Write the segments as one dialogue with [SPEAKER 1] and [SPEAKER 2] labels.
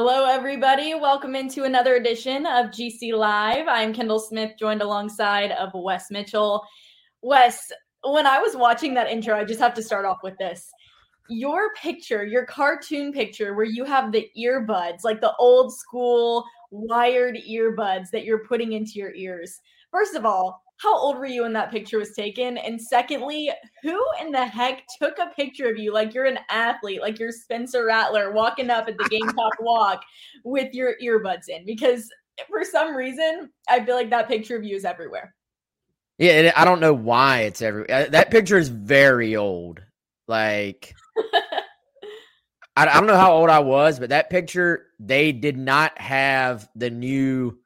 [SPEAKER 1] Hello, everybody. Welcome into another edition of GC Live. I'm Kendall Smith, joined alongside of Wes Mitchell. Wes, when I was watching that intro, I just have to start off with this. Your picture, your cartoon picture, where you have the earbuds, like the old school wired earbuds that you're putting into your ears. First of all, how old were you when that picture was taken? And secondly, who in the heck took a picture of you like you're an athlete, like you're Spencer Rattler walking up at the Gamecock walk with your earbuds in? Because for some reason, I feel like that picture of you is everywhere.
[SPEAKER 2] Yeah, and I don't know why it's every. uh, That picture is very old. Like, I, I don't know how old I was, but that picture they did not have the new.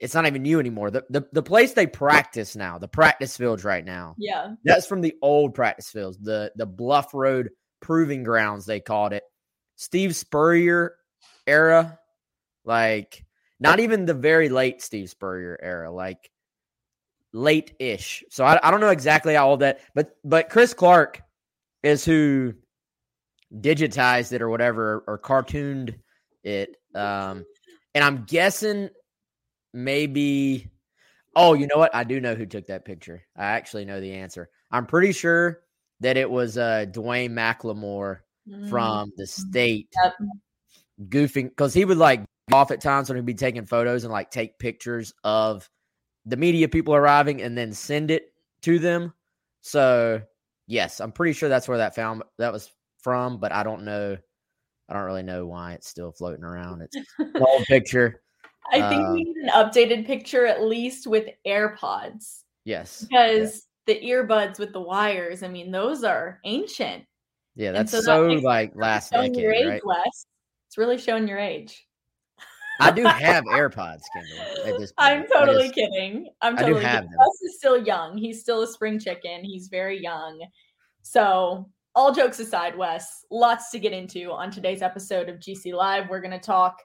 [SPEAKER 2] It's not even you anymore. The, the the place they practice now, the practice fields right now.
[SPEAKER 1] Yeah.
[SPEAKER 2] That's from the old practice fields, the the Bluff Road Proving Grounds they called it. Steve Spurrier era, like not even the very late Steve Spurrier era, like late ish. So I, I don't know exactly how old that, but but Chris Clark is who digitized it or whatever or cartooned it. Um, and I'm guessing maybe. Oh, you know what? I do know who took that picture. I actually know the answer. I'm pretty sure that it was uh, Dwayne McLemore from the state
[SPEAKER 1] Yep.
[SPEAKER 2] goofing because he would like off at times when he'd be taking photos and like take pictures of the media people arriving and then send it to them. So yes, I'm pretty sure that's where that found that was from, but I don't know. I don't really know why it's still floating around. It's an old picture.
[SPEAKER 1] I think
[SPEAKER 2] Um,
[SPEAKER 1] we need an updated picture at least with AirPods
[SPEAKER 2] Yes.
[SPEAKER 1] because the earbuds with the wires, I mean, those are ancient.
[SPEAKER 2] Yeah,
[SPEAKER 1] And
[SPEAKER 2] that's
[SPEAKER 1] so that makes-
[SPEAKER 2] like last
[SPEAKER 1] Showing your
[SPEAKER 2] decade,
[SPEAKER 1] age,
[SPEAKER 2] right?
[SPEAKER 1] It's really showing your age.
[SPEAKER 2] I do have AirPods, Kendall. At this point.
[SPEAKER 1] I'm totally
[SPEAKER 2] just-
[SPEAKER 1] kidding. I'm
[SPEAKER 2] I do
[SPEAKER 1] totally
[SPEAKER 2] have
[SPEAKER 1] kidding.
[SPEAKER 2] them.
[SPEAKER 1] Wes is still young. He's still a spring chicken. He's very young. So, all jokes aside, Wes, lots to get into on today's episode of GC Live. We're going to talk.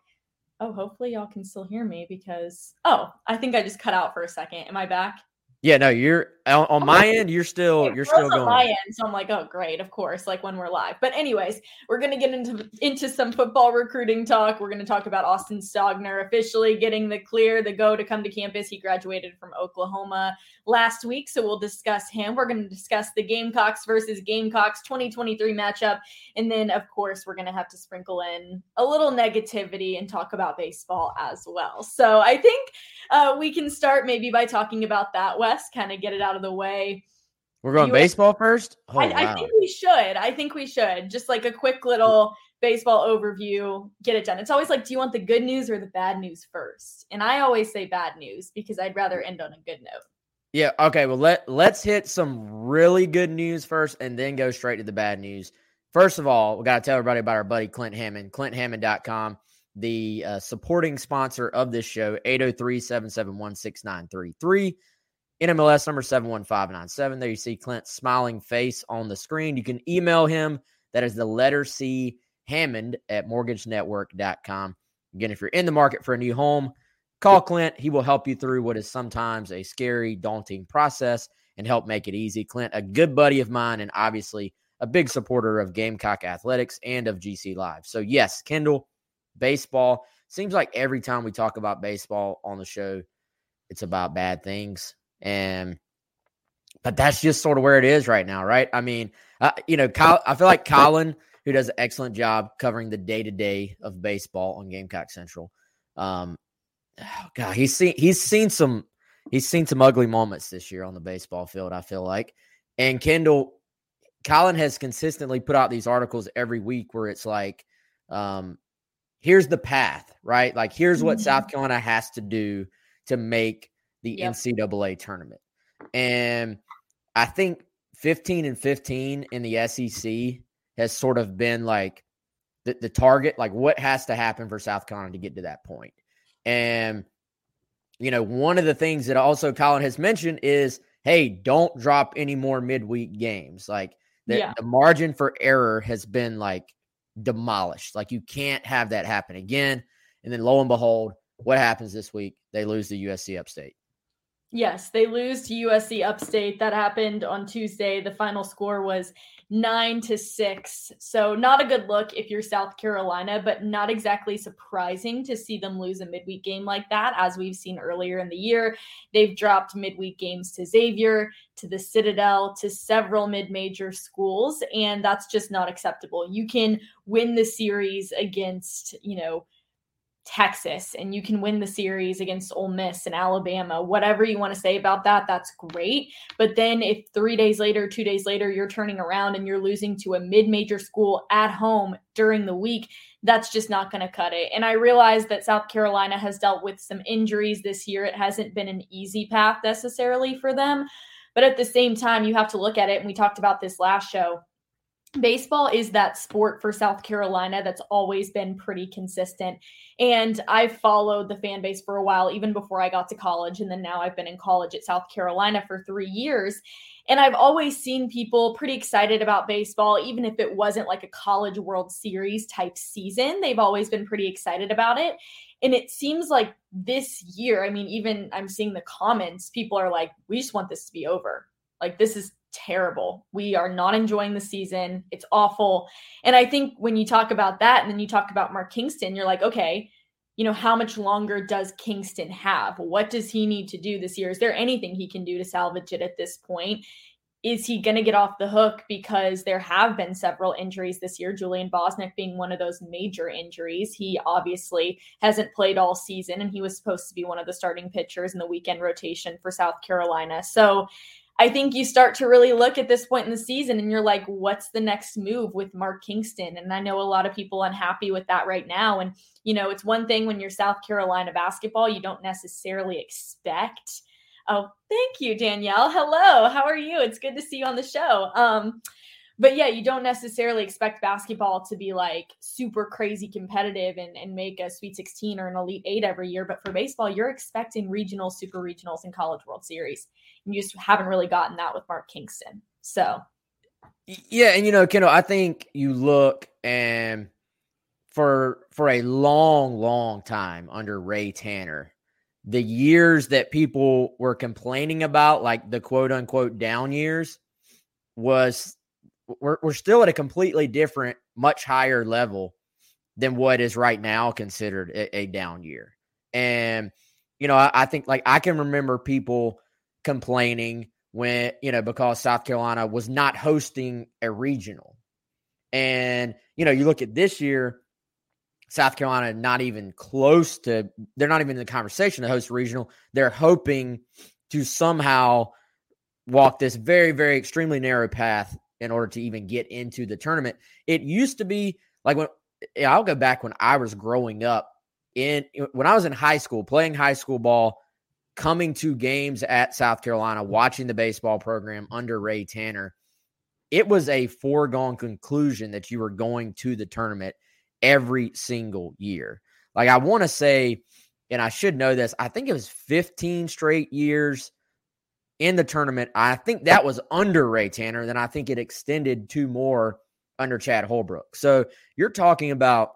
[SPEAKER 1] Oh, hopefully, y'all can still hear me because. Oh, I think I just cut out for a second. Am I back?
[SPEAKER 2] Yeah, no, you're on, on my end. You're still you're still
[SPEAKER 1] on
[SPEAKER 2] going.
[SPEAKER 1] my end, so I'm like, oh, great, of course, like when we're live. But anyways, we're gonna get into into some football recruiting talk. We're gonna talk about Austin Stogner officially getting the clear, the go to come to campus. He graduated from Oklahoma last week, so we'll discuss him. We're gonna discuss the Gamecocks versus Gamecocks 2023 matchup, and then of course we're gonna have to sprinkle in a little negativity and talk about baseball as well. So I think uh, we can start maybe by talking about that, Wes. Kind of get it out of the way.
[SPEAKER 2] We're going baseball first. Oh,
[SPEAKER 1] I,
[SPEAKER 2] wow.
[SPEAKER 1] I think we should. I think we should. Just like a quick little baseball overview, get it done. It's always like, do you want the good news or the bad news first? And I always say bad news because I'd rather end on a good note.
[SPEAKER 2] Yeah. Okay. Well, let let's hit some really good news first, and then go straight to the bad news. First of all, we got to tell everybody about our buddy Clint Hammond, ClintHammond.com, the uh, supporting sponsor of this show, 803-771-6933. NMLS number 71597. There you see Clint's smiling face on the screen. You can email him. That is the letter C Hammond at mortgagenetwork.com. Again, if you're in the market for a new home, call Clint. He will help you through what is sometimes a scary, daunting process and help make it easy. Clint, a good buddy of mine, and obviously a big supporter of Gamecock Athletics and of GC Live. So, yes, Kendall, baseball. Seems like every time we talk about baseball on the show, it's about bad things. And but that's just sort of where it is right now, right? I mean, uh, you know, Kyle, I feel like Colin, who does an excellent job covering the day to day of baseball on Gamecock Central. Um, oh God, he's seen he's seen some he's seen some ugly moments this year on the baseball field. I feel like, and Kendall, Colin has consistently put out these articles every week where it's like, um, here's the path, right? Like, here's what
[SPEAKER 1] Mhm.
[SPEAKER 2] South Carolina has to do to make the yep. NCAA tournament. And I think 15 and 15 in the SEC has sort of been like the, the target, like what has to happen for South Carolina to get to that point. And, you know, one of the things that also Colin has mentioned is, hey, don't drop any more midweek games. Like the, yeah. the margin for error has been like demolished. Like you can't have that happen again. And then lo and behold, what happens this week? They lose the USC upstate.
[SPEAKER 1] Yes, they lose to USC Upstate. That happened on Tuesday. The final score was nine to six. So, not a good look if you're South Carolina, but not exactly surprising to see them lose a midweek game like that, as we've seen earlier in the year. They've dropped midweek games to Xavier, to the Citadel, to several mid major schools, and that's just not acceptable. You can win the series against, you know, Texas and you can win the series against Ole Miss and Alabama, whatever you want to say about that, that's great. But then if three days later, two days later, you're turning around and you're losing to a mid major school at home during the week, that's just not going to cut it. And I realize that South Carolina has dealt with some injuries this year. It hasn't been an easy path necessarily for them. But at the same time, you have to look at it. And we talked about this last show baseball is that sport for South Carolina that's always been pretty consistent. And I've followed the fan base for a while, even before I got to college. And then now I've been in college at South Carolina for three years. And I've always seen people pretty excited about baseball, even if it wasn't like a college World Series type season. They've always been pretty excited about it. And it seems like this year, I mean, even I'm seeing the comments, people are like, we just want this to be over. Like, this is terrible. We are not enjoying the season. It's awful. And I think when you talk about that and then you talk about Mark Kingston, you're like, okay, you know, how much longer does Kingston have? What does he need to do this year? Is there anything he can do to salvage it at this point? Is he going to get off the hook because there have been several injuries this year? Julian Bosnic being one of those major injuries. He obviously hasn't played all season, and he was supposed to be one of the starting pitchers in the weekend rotation for South Carolina. So I think you start to really look at this point in the season and you're like, what's the next move with Mark Kingston? And I know a lot of people unhappy with that right now. And, you know, it's one thing when you're South Carolina basketball, you don't necessarily expect. Oh, thank you, Danielle. Hello. How are you? It's good to see you on the show. Um, but yeah, you don't necessarily expect basketball to be like super crazy competitive and, and make a Sweet 16 or an Elite Eight every year. But for baseball, you're expecting regional, super regionals, and College World Series. And you just haven't really gotten that with Mark Kingston. So,
[SPEAKER 2] yeah, and you know, Kendall, I think you look and for for a long, long time under Ray Tanner, the years that people were complaining about, like the quote unquote down years, was we're, we're still at a completely different, much higher level than what is right now considered a, a down year. And, you know, I, I, think like I can remember people complaining when, you know, because South Carolina was not hosting a regional. And, you know, you look at this year, South Carolina not even close to, they're not even in the conversation to host regional. They're hoping to somehow walk this very, very extremely narrow path in order to even get into the tournament. It used to be like when I'll go back when I was growing up in when I was in high school playing high school ball, coming to games at South Carolina, watching the baseball program under Ray Tanner. It was a foregone conclusion that you were going to the tournament every single year. Like I want to say, and I should know this, I think it was 15 straight years in the tournament. I think that was under Ray Tanner. Then I think it extended two more under Chad Holbrook. So you're talking about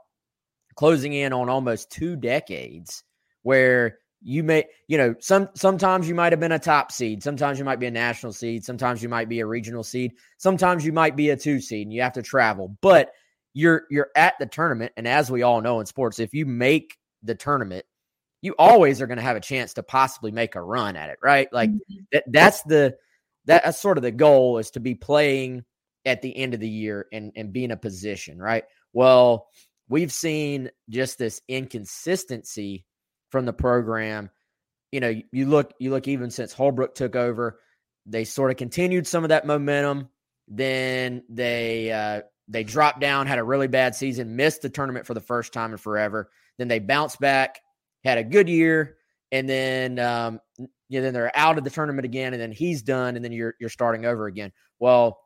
[SPEAKER 2] closing in on almost two decades where you may, you know, some sometimes you might have been a top seed, sometimes you might be a national seed, sometimes you might be a regional seed, sometimes you might be a two seed and you have to travel. But you're you're at the tournament and as we all know in sports, if you make the tournament, you always are going to have a chance to possibly make a run at it, right? Like mm-hmm. that, that's the that's sort of the goal is to be playing at the end of the year and and be in a position, right? Well, we've seen just this inconsistency from the program. You know, you look you look even since Holbrook took over, they sort of continued some of that momentum. Then they uh, they dropped down, had a really bad season, missed the tournament for the first time in forever. Then they bounced back had a good year, and then um, you know, then they're out of the tournament again, and then he's done, and then you're you're starting over again. Well,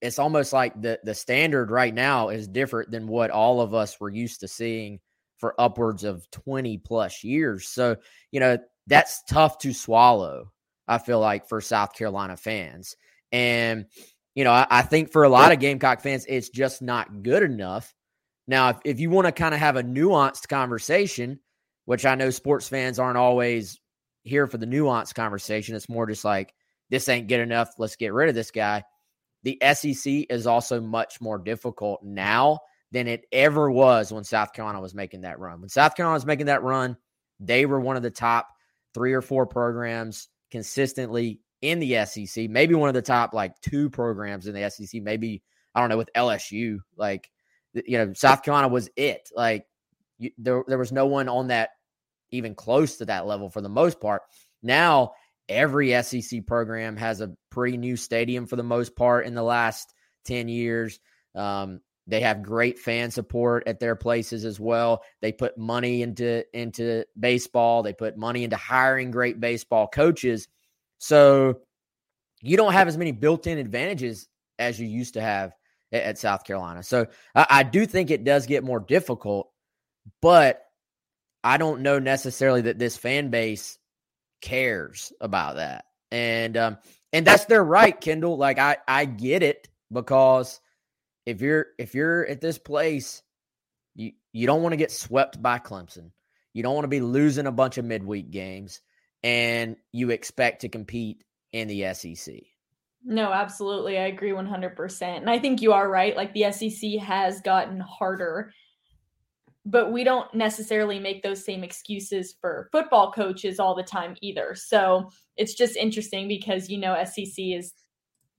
[SPEAKER 2] it's almost like the the standard right now is different than what all of us were used to seeing for upwards of 20 plus years. So, you know, that's tough to swallow, I feel like, for South Carolina fans. And, you know, I, I think for a lot of Gamecock fans, it's just not good enough. Now, if, if you want to kind of have a nuanced conversation, which I know sports fans aren't always here for the nuance conversation, it's more just like, this ain't good enough. Let's get rid of this guy. The SEC is also much more difficult now than it ever was when South Carolina was making that run. When South Carolina was making that run, they were one of the top three or four programs consistently in the SEC, maybe one of the top like two programs in the SEC, maybe, I don't know, with LSU. Like, you know, South Carolina was it. Like, you, there, there was no one on that even close to that level for the most part. Now, every SEC program has a pretty new stadium for the most part in the last 10 years. Um, they have great fan support at their places as well. They put money into into baseball. They put money into hiring great baseball coaches. So you don't have as many built-in advantages as you used to have at, at South Carolina. So I, I do think it does get more difficult, but I don't know necessarily that this fan base cares about that. And um, and that's their right, Kendall. Like I I get it because if you're if you're at this place, you you don't want to get swept by Clemson. You don't want to be losing a bunch of midweek games, and you expect to compete in the SEC.
[SPEAKER 1] No, absolutely. I agree 100%. And I think you are right. Like the SEC has gotten harder, but we don't necessarily make those same excuses for football coaches all the time either. So it's just interesting because, you know, SEC is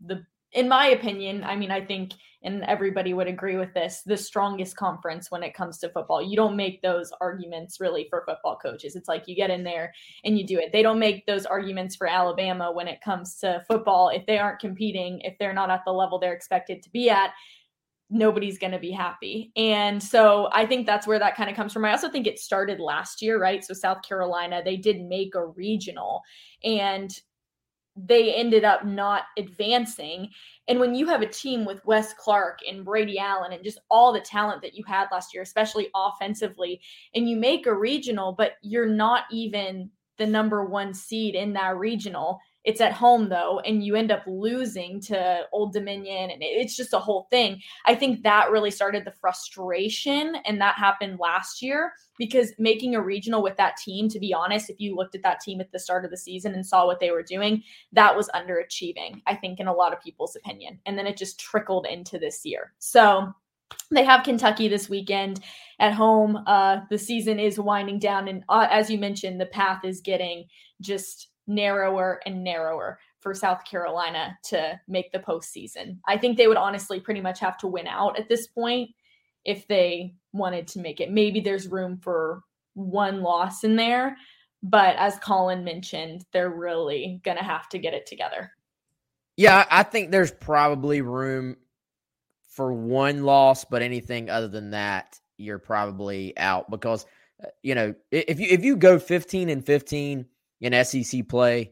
[SPEAKER 1] the in my opinion, I mean, I think, and everybody would agree with this, the strongest conference when it comes to football. You don't make those arguments really for football coaches. It's like you get in there and you do it. They don't make those arguments for Alabama when it comes to football. If they aren't competing, if they're not at the level they're expected to be at, nobody's going to be happy. And so I think that's where that kind of comes from. I also think it started last year, right? So South Carolina, they did make a regional and they ended up not advancing. And when you have a team with Wes Clarke and Brady Allen and just all the talent that you had last year, especially offensively, and you make a regional, but you're not even the number one seed in that regional, it's at home though, and you end up losing to Old Dominion, and it's just a whole thing. I think that really started the frustration, and that happened last year because making a regional with that team, to be honest, if you looked at that team at the start of the season and saw what they were doing, that was underachieving, I think, in a lot of people's opinion. And then it just trickled into this year. So they have Kentucky this weekend at home. Uh, the season is winding down, and uh, as you mentioned, the path is getting just narrower and narrower for South Carolina to make the postseason. I think they would honestly pretty much have to win out at this point if they wanted to make it. Maybe there's room for one loss in there, but as Colin mentioned, they're really going to have to get it together.
[SPEAKER 2] Yeah, I think there's probably room for one loss, but anything other than that, you're probably out because uh, you know if you if you go 15 and 15 in SEC play,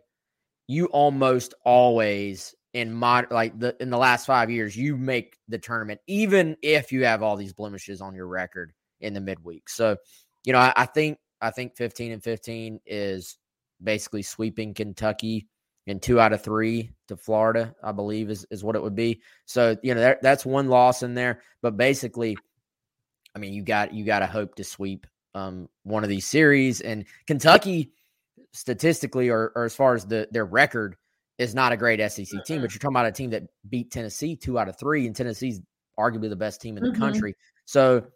[SPEAKER 2] you almost always in mod like the in the last five years you make the tournament even if you have all these blemishes on your record in the midweek. So, you know, I, I think I think 15 and 15 is basically sweeping Kentucky and two out of three to Florida, I believe is, is what it would be. So, you know, that, that's one loss in there, but basically, I mean, you got, you got to hope to sweep um, one of these series and Kentucky statistically, or, or as far as the, their record is not a great SEC team, but you're talking about a team that beat Tennessee two out of three and Tennessee's arguably the best team in the mm-hmm. country. So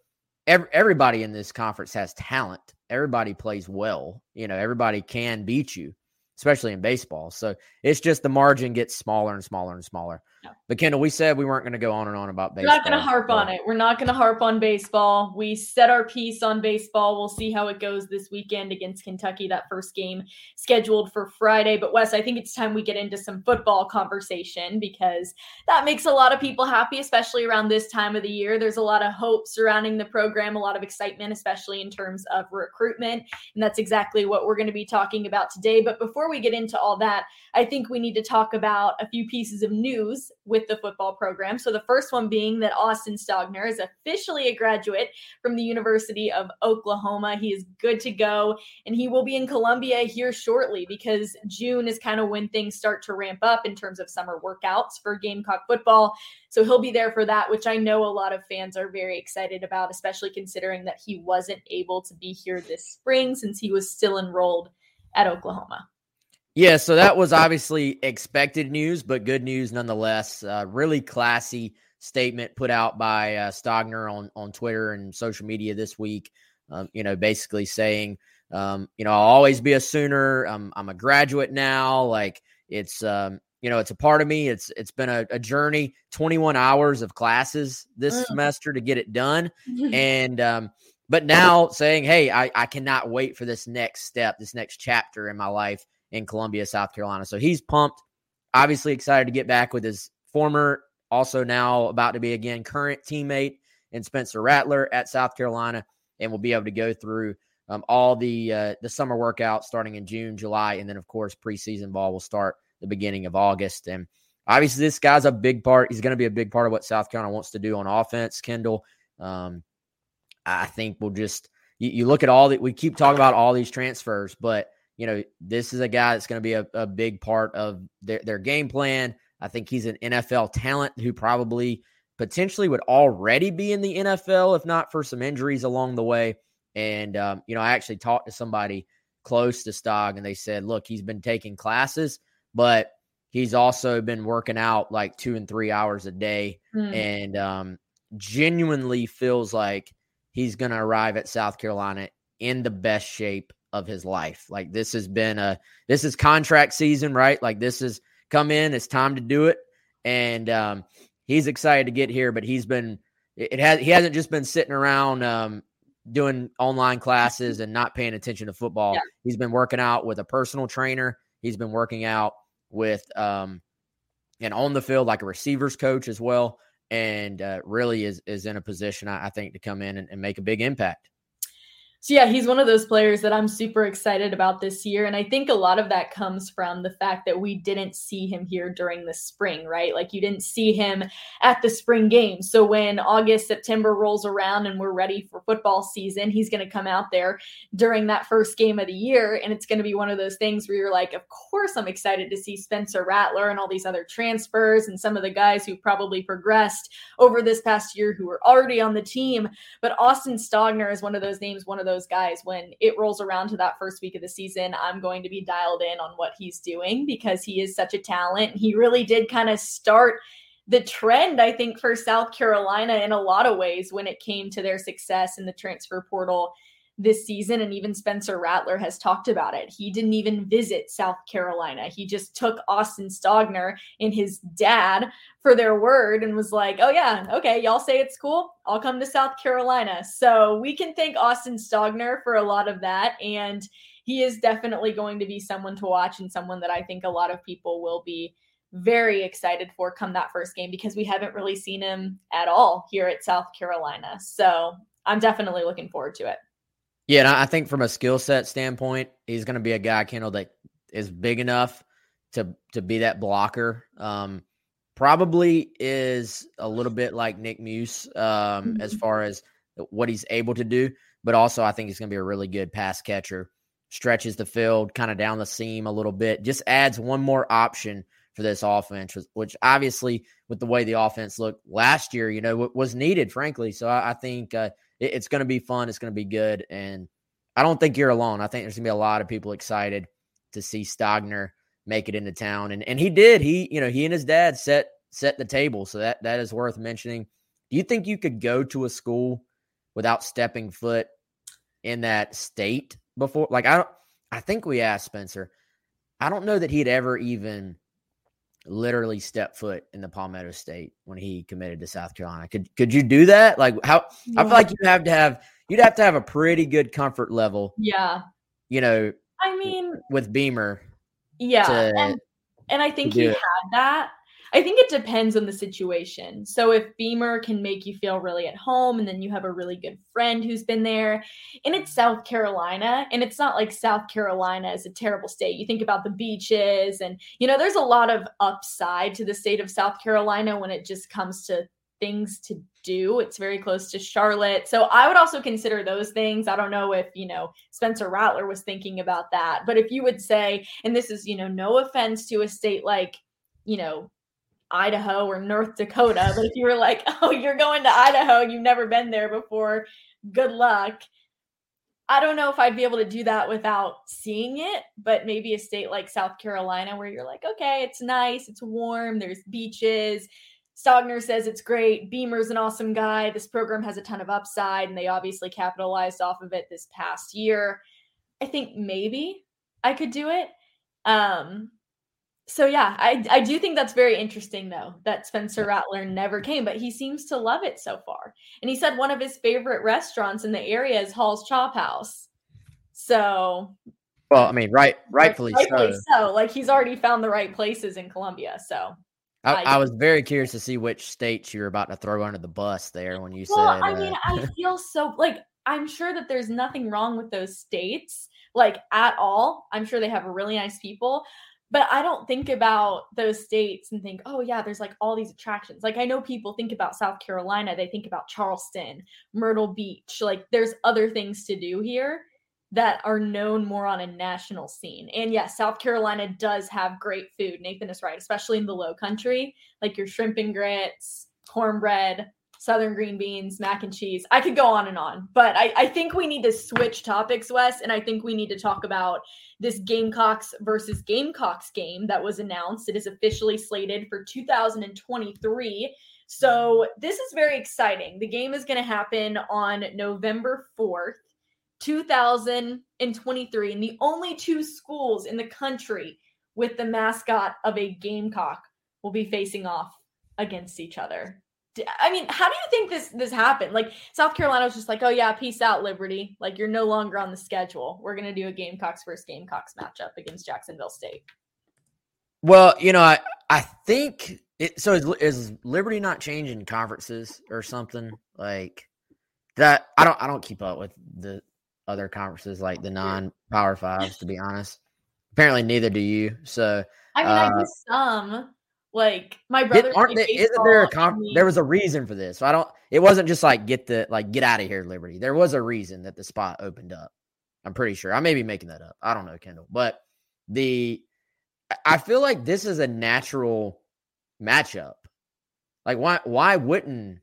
[SPEAKER 2] every, everybody in this conference has talent. Everybody plays well. You know, everybody can beat you, especially in baseball. So it's just the margin gets smaller and smaller and smaller. But Kendall, we said we weren't going to go on and on about
[SPEAKER 1] baseball. We're not going to harp on it. We're not going to harp on baseball. We set our piece on baseball. We'll see how it goes this weekend against Kentucky. That first game scheduled for Friday. But Wes, I think it's time we get into some football conversation because that makes a lot of people happy, especially around this time of the year. There's a lot of hope surrounding the program, a lot of excitement, especially in terms of recruitment. And that's exactly what we're going to be talking about today. But before we get into all that, I think we need to talk about a few pieces of news with the football program. So the first one being that Austin Stogner is officially a graduate from the University of Oklahoma. He is good to go and he will be in Columbia here shortly because June is kind of when things start to ramp up in terms of summer workouts for Gamecock football. So he'll be there for that, which I know a lot of fans are very excited about, especially considering that he wasn't able to be here this spring since he was still enrolled at Oklahoma.
[SPEAKER 2] Yeah, so that was obviously expected news, but good news nonetheless. Uh, really classy statement put out by uh, Stogner on on Twitter and social media this week. Um, you know, basically saying, um, you know, I'll always be a Sooner. I'm I'm a graduate now. Like it's um, you know, it's a part of me. It's it's been a, a journey. 21 hours of classes this mm. semester to get it done, and um, but now saying, hey, I I cannot wait for this next step, this next chapter in my life in Columbia, South Carolina. So he's pumped, obviously excited to get back with his former, also now about to be again current teammate in Spencer Rattler at South Carolina, and we'll be able to go through um, all the uh, the summer workouts starting in June, July, and then of course preseason ball will start the beginning of August. And obviously, this guy's a big part. He's going to be a big part of what South Carolina wants to do on offense. Kendall, um, I think we'll just you, you look at all that we keep talking about all these transfers, but you know, this is a guy that's going to be a, a big part of their, their game plan. I think he's an NFL talent who probably potentially would already be in the NFL if not for some injuries along the way. And, um, you know, I actually talked to somebody close to Stog and they said, look, he's been taking classes, but he's also been working out like two and three hours a day mm. and um, genuinely feels like he's going to arrive at South Carolina in the best shape of his life. Like this has been a this is contract season, right? Like this is come in, it's time to do it. And um he's excited to get here, but he's been it has he hasn't just been sitting around um doing online classes and not paying attention to football. Yeah. He's been working out with a personal trainer. He's been working out with um and on the field like a receivers coach as well. And uh, really is is in a position, I, I think, to come in and, and make a big impact.
[SPEAKER 1] So yeah, he's one of those players that I'm super excited about this year. And I think a lot of that comes from the fact that we didn't see him here during the spring, right? Like you didn't see him at the spring game. So when August, September rolls around and we're ready for football season, he's going to come out there during that first game of the year. And it's going to be one of those things where you're like, of course, I'm excited to see Spencer Rattler and all these other transfers and some of the guys who probably progressed over this past year who were already on the team. But Austin Stogner is one of those names, one of those those guys when it rolls around to that first week of the season i'm going to be dialed in on what he's doing because he is such a talent. He really did kind of start the trend i think for south carolina in a lot of ways when it came to their success in the transfer portal this season. And even Spencer Rattler has talked about it. He didn't even visit South Carolina. He just took Austin Stogner and his dad for their word and was like, oh, yeah, okay, y'all say it's cool. I'll come to South Carolina. So we can thank Austin Stogner for a lot of that. And he is definitely going to be someone to watch and someone that I think a lot of people will be very excited for come that first game because we haven't really seen him at all here at South Carolina. So I'm definitely looking forward to it.
[SPEAKER 2] Yeah, and I think from a skill set standpoint, he's going to be a guy, Kendall, that is big enough to to be that blocker. Um, probably is a little bit like Nick Muse um, mm-hmm. as far as what he's able to do, but also I think he's going to be a really good pass catcher. Stretches the field kind of down the seam a little bit, just adds one more option for this offense, which obviously with the way the offense looked last year, you know, was needed, frankly. So I, I think uh, it, it's going to be fun. It's going to be good. And I don't think you're alone. I think there's going to be a lot of people excited to see Stogner make it into town. And and he did. He, you know, he and his dad set set the table. So that that is worth mentioning. Do you think you could go to a school without stepping foot in that state before? Like I don't I think we asked Spencer. I don't know that he'd ever even literally step foot in the Palmetto State when he committed to South Carolina. Could could you do that? Like how I feel like you have to have you'd have to have a pretty good comfort level.
[SPEAKER 1] Yeah.
[SPEAKER 2] You know,
[SPEAKER 1] I mean
[SPEAKER 2] with Beamer.
[SPEAKER 1] Yeah. To, and, and I think he had that. I think it depends on the situation. So if Beamer can make you feel really at home and then you have a really good friend who's been there and it's South Carolina and it's not like South Carolina is a terrible state. You think about the beaches and you know there's a lot of upside to the state of South Carolina when it just comes to things to do. It's very close to Charlotte. So I would also consider those things. I don't know if, you know, Spencer Rattler was thinking about that, but if you would say and this is, you know, no offense to a state like, you know, Idaho or North Dakota. But if you were like, oh, you're going to Idaho, you've never been there before, good luck. I don't know if I'd be able to do that without seeing it, but maybe a state like South Carolina where you're like, okay, it's nice, it's warm, there's beaches. Stogner says it's great. Beamer's an awesome guy. This program has a ton of upside, and they obviously capitalized off of it this past year. I think maybe I could do it. Um, so yeah, I I do think that's very interesting though that Spencer Rattler never came, but he seems to love it so far. And he said one of his favorite restaurants in the area is Hall's Chop House. So
[SPEAKER 2] well, I mean, right, rightfully, rightfully so.
[SPEAKER 1] so. Like he's already found the right places in Columbia. So
[SPEAKER 2] I, I, I, was very curious to see which states you were about to throw under the bus there when you
[SPEAKER 1] well,
[SPEAKER 2] said.
[SPEAKER 1] I mean, uh, I feel so like I'm sure that there's nothing wrong with those states, like at all. I'm sure they have really nice people but I don't think about those states and think, oh, yeah, there's like all these attractions. Like, I know people think about South Carolina, they think about Charleston, Myrtle Beach. Like, there's other things to do here that are known more on a national scene. And yes, South Carolina does have great food. Nathan is right, especially in the low country, like your shrimp and grits, cornbread, southern green beans, mac and cheese. I could go on and on, but I, I think we need to switch topics, Wes, and I think we need to talk about this Gamecocks versus Gamecocks game that was announced. It is officially slated for 2023. So this is very exciting. The game is going to happen on November 4th. 2023 and the only two schools in the country with the mascot of a gamecock will be facing off against each other. I mean, how do you think this this happened? Like South Carolina was just like, "Oh yeah, peace out, Liberty. Like you're no longer on the schedule. We're gonna do a Gamecocks versus Gamecocks matchup against Jacksonville State."
[SPEAKER 2] Well, you know, I I think it. So is, is Liberty not changing conferences or something like that? I don't I don't keep up with the other conferences like the non Power Fives. To be honest, apparently neither do you. So
[SPEAKER 1] I mean, uh, I do some. Like my brother,
[SPEAKER 2] aren't they, isn't there a comp- there was a reason for this? So I don't. It wasn't just like get the like get out of here, Liberty. There was a reason that the spot opened up. I'm pretty sure. I may be making that up. I don't know, Kendall, but the I feel like this is a natural matchup. Like why why wouldn't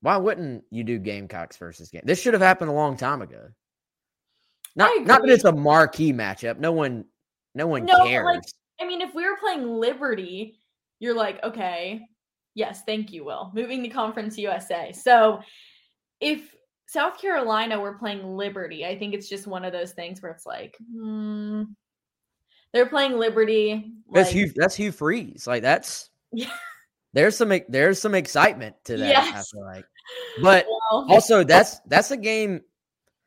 [SPEAKER 2] why wouldn't you do Gamecocks versus game? This should have happened a long time ago. Not not that it's a marquee matchup. No one no one no, cares. Like,
[SPEAKER 1] I mean, if we were playing Liberty, you're like, okay, yes, thank you, Will. Moving to Conference USA. So if South Carolina were playing Liberty, I think it's just one of those things where it's like, hmm, they're playing Liberty.
[SPEAKER 2] That's Hugh. That's Hugh Freeze. Like that's yeah. There's some there's some excitement to that. Yes. I feel like, but well, also that's that's a game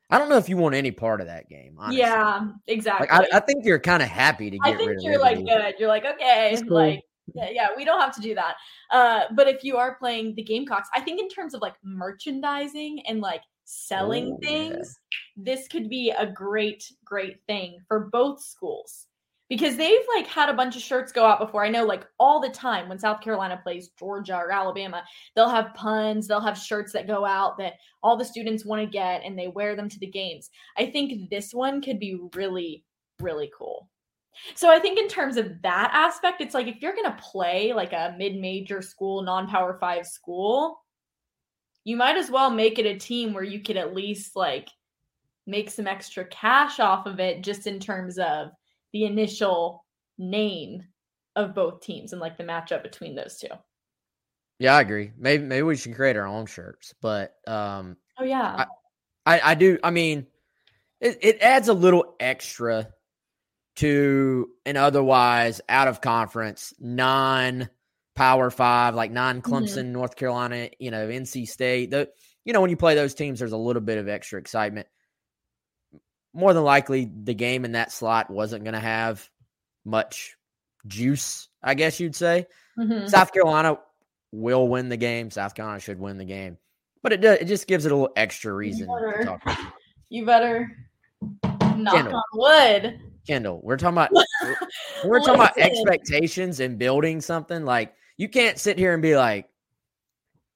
[SPEAKER 2] I don't know if you want any part of that game. Honestly.
[SPEAKER 1] Yeah, exactly.
[SPEAKER 2] Like, I, I, think you're kind of happy to get. It. I
[SPEAKER 1] think you're like good. You're like okay, cool. like yeah, yeah, we don't have to do that. Uh, but if you are playing the Gamecocks, I think in terms of like merchandising and like selling oh, things, yeah. this could be a great, great thing for both schools because they've like had a bunch of shirts go out before. I know like all the time when South Carolina plays Georgia or Alabama, they'll have puns, they'll have shirts that go out that all the students want to get and they wear them to the games. I think this one could be really really cool. So I think in terms of that aspect, it's like if you're going to play like a mid-major school, non-power 5 school, you might as well make it a team where you could at least like make some extra cash off of it just in terms of the initial name of both teams and like the matchup between those two.
[SPEAKER 2] Yeah, I agree. Maybe maybe we should create our own shirts, but um
[SPEAKER 1] oh yeah,
[SPEAKER 2] I I, I do. I mean, it, it adds a little extra to an otherwise out of conference, non power five, like non Clemson, mm-hmm. North Carolina, you know, NC State. The, you know, when you play those teams, there's a little bit of extra excitement. More than likely, the game in that slot wasn't going to have much juice, I guess you'd say. Mm-hmm. South Carolina will win the game. South Carolina should win the game, but it does, it just gives it a little extra reason.
[SPEAKER 1] You better, you better knock Kendall, on wood.
[SPEAKER 2] Kendall, we're talking about we're, we're talking about expectations and building something. Like you can't sit here and be like,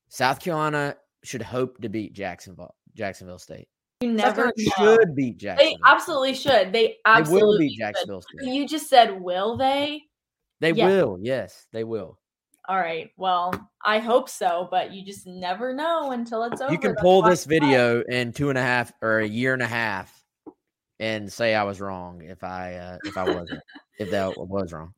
[SPEAKER 2] South Carolina should hope to beat Jacksonville, Jacksonville State.
[SPEAKER 1] You never
[SPEAKER 2] should beat Jacksonville.
[SPEAKER 1] They absolutely should. They absolutely they will
[SPEAKER 2] beat Jacksonville.
[SPEAKER 1] You just said, will they?
[SPEAKER 2] They yes. will. Yes, they will.
[SPEAKER 1] All right. Well, I hope so, but you just never know until it's over.
[SPEAKER 2] You can pull this video in two and a half or a year and a half and say I was wrong if I uh, if I wasn't if that was wrong.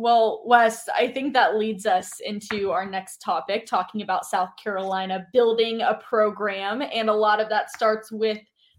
[SPEAKER 1] Well, Wes, I think that leads us into our next topic, talking about South Carolina building a program. And a lot of that starts with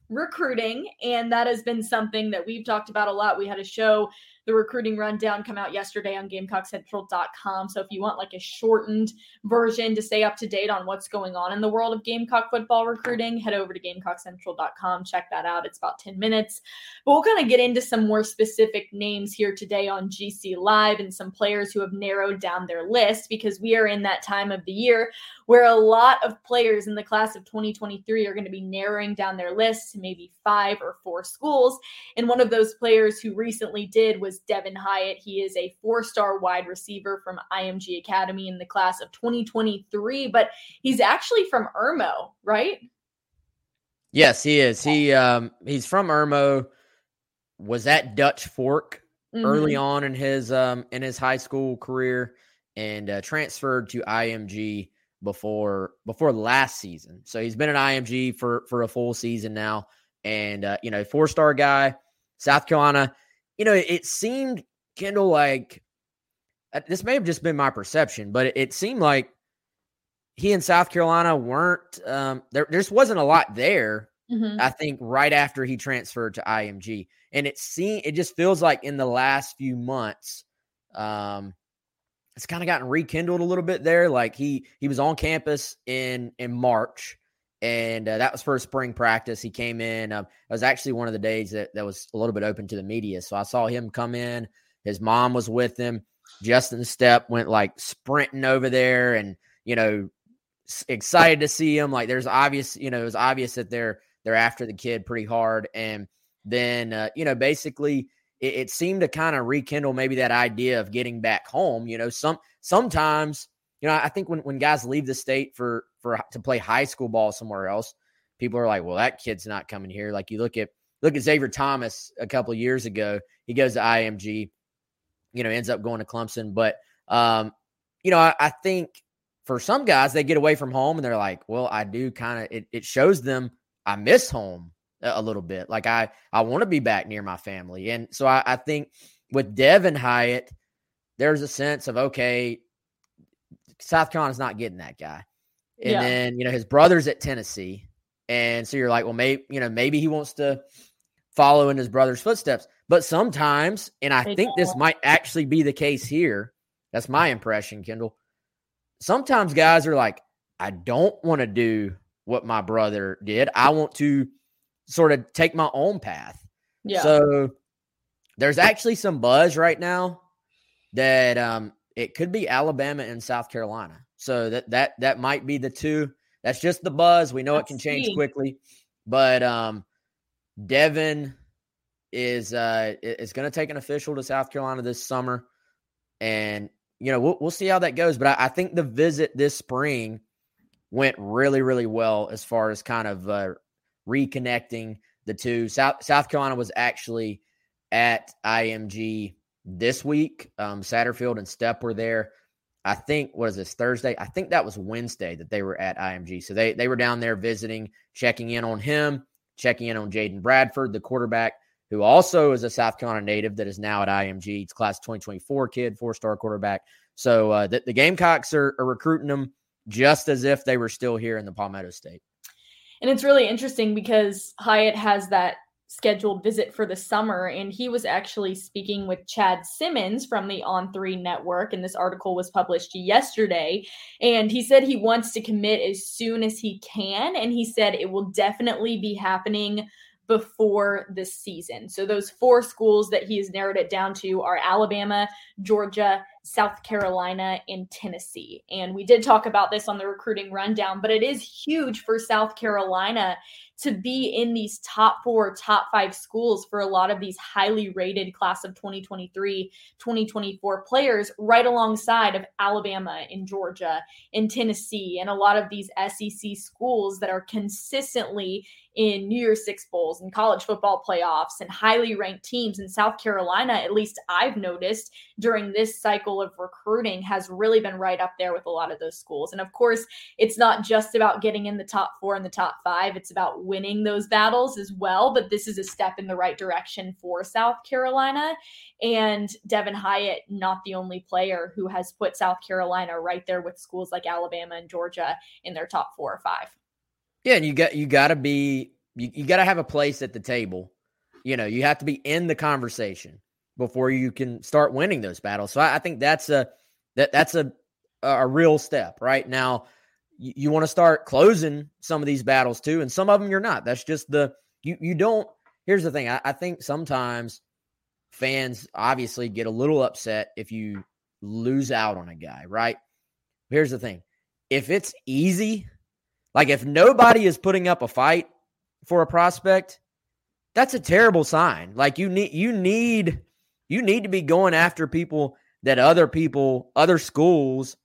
[SPEAKER 1] recruiting. And that has been something that we've talked about a lot. We had a show the recruiting rundown come out yesterday on GamecockCentral.com. So if you want like a shortened version to stay up to date on what's going on in the world of Gamecock football recruiting, head over to GamecockCentral.com. Check that out. It's about 10 minutes. But we'll kind of get into some more specific names here today on GC Live and some players who have narrowed down their list because we are in that time of the year where a lot of players in the class of 2023 are going to be narrowing down their list to maybe five or four schools. And one of those players who recently did was Devin Hyatt. He is a four star wide receiver from IMG Academy in the class of 2023, but he's actually from Irmo, right?
[SPEAKER 2] Yes, he is. He um he's from Irmo. Was at Dutch Fork mm-hmm. early on in his um in his high school career and uh, transferred to IMG before before last season. So he's been an IMG for for a full season now, and uh, you know, four star guy, South Carolina. You know, it seemed Kendall like uh, this may have just been my perception, but it, it seemed like he and South Carolina weren't um, there. There just wasn't a lot there. Mm-hmm. I think right after he transferred to IMG, and it seemed it just feels like in the last few months, um, it's kind of gotten rekindled a little bit there. Like he he was on campus in in March, and uh, that was for spring practice. He came in. It was actually one of the days that that was a little bit open to the media. So I saw him come in. His mom was with him. Justin Stepp went like sprinting over there, and you know, excited to see him. Like there's obvious, you know, it was obvious that they're they're after the kid pretty hard, and then uh, you know, basically it, it seemed to kind of rekindle maybe that idea of getting back home. You know, some sometimes, you know, I think when, when guys leave the state for for to play high school ball somewhere else, people are like, well, that kid's not coming here. Like you look at look at Xavier Thomas a couple years ago. He goes to IMG, you know, ends up going to Clemson. But um, you know, I, I think for some guys, they get away from home and they're like, well, I do kind of it, it shows them I miss home a little bit. Like I I want to be back near my family. And so I, I think with Devin Hyatt, there's a sense of okay, South Carolina's not getting that guy. And yeah. then, you know, his brother's at Tennessee. And so you're like, well, maybe, you know, maybe he wants to follow in his brother's footsteps. But sometimes, and I think this might actually be the case here. That's my impression, Kendall. Sometimes guys are like, I don't want to do what my brother did. I want to sort of take my own path. Yeah. So there's actually some buzz right now that um it could be Alabama and South Carolina. So that that that might be the two. That's just the buzz. We know Let's it can change see. quickly, but um Devin is uh is going to take an official to South Carolina this summer, and you know we'll we'll see how that goes. But I, I think the visit this spring went really really well as far as kind of uh, reconnecting the two. South South Carolina was actually at IMG this week. Um, Satterfield and Stepp were there. I think what is this Thursday? I think that was Wednesday that they were at IMG. So they they were down there visiting, checking in on him, checking in on Jaden Bradford, the quarterback, who also is a South Carolina native that is now at IMG. It's class 2024 kid, four star quarterback. So uh, the, the Gamecocks are, are recruiting them just as if they were still here in the Palmetto State.
[SPEAKER 1] And it's really interesting because Hyatt has that scheduled visit for the summer. And he was actually speaking with Chad Simmons from the On Three Network. And this article was published yesterday. And he said he wants to commit as soon as he can. And he said it will definitely be happening before the season. So those four schools that he has narrowed it down to are Alabama, Georgia, South Carolina, and Tennessee. And we did talk about this on the recruiting rundown, but it is huge for South Carolina to be in these top four, top five schools for a lot of these highly rated class of 2023, 2024 players, right alongside of Alabama and Georgia and Tennessee, and a lot of these SEC schools that are consistently in New Year's Six Bowls and college football playoffs and highly ranked teams in South Carolina, at least I've noticed during this cycle of recruiting, has really been right up there with a lot of those schools. And of course, it's not just about getting in the top four and the top five, it's about winning those battles as well. But this is a step in the right direction for South Carolina. And Devin Hyatt, not the only player who has put South Carolina right there with schools like Alabama and Georgia in their top four or five.
[SPEAKER 2] Yeah, and you got you got to be you, you got to have a place at the table. You know, you have to be in the conversation before you can start winning those battles. So I, I think that's a that that's a a real step right now. You, you want to start closing some of these battles too, and some of them you're not. That's just the you you don't. Here's the thing. I, I think sometimes fans obviously get a little upset if you lose out on a guy, right? Here's the thing. If it's easy like if nobody is putting up a fight for a prospect, that's a terrible sign. Like you need you need you need to be going after people that other people, other schools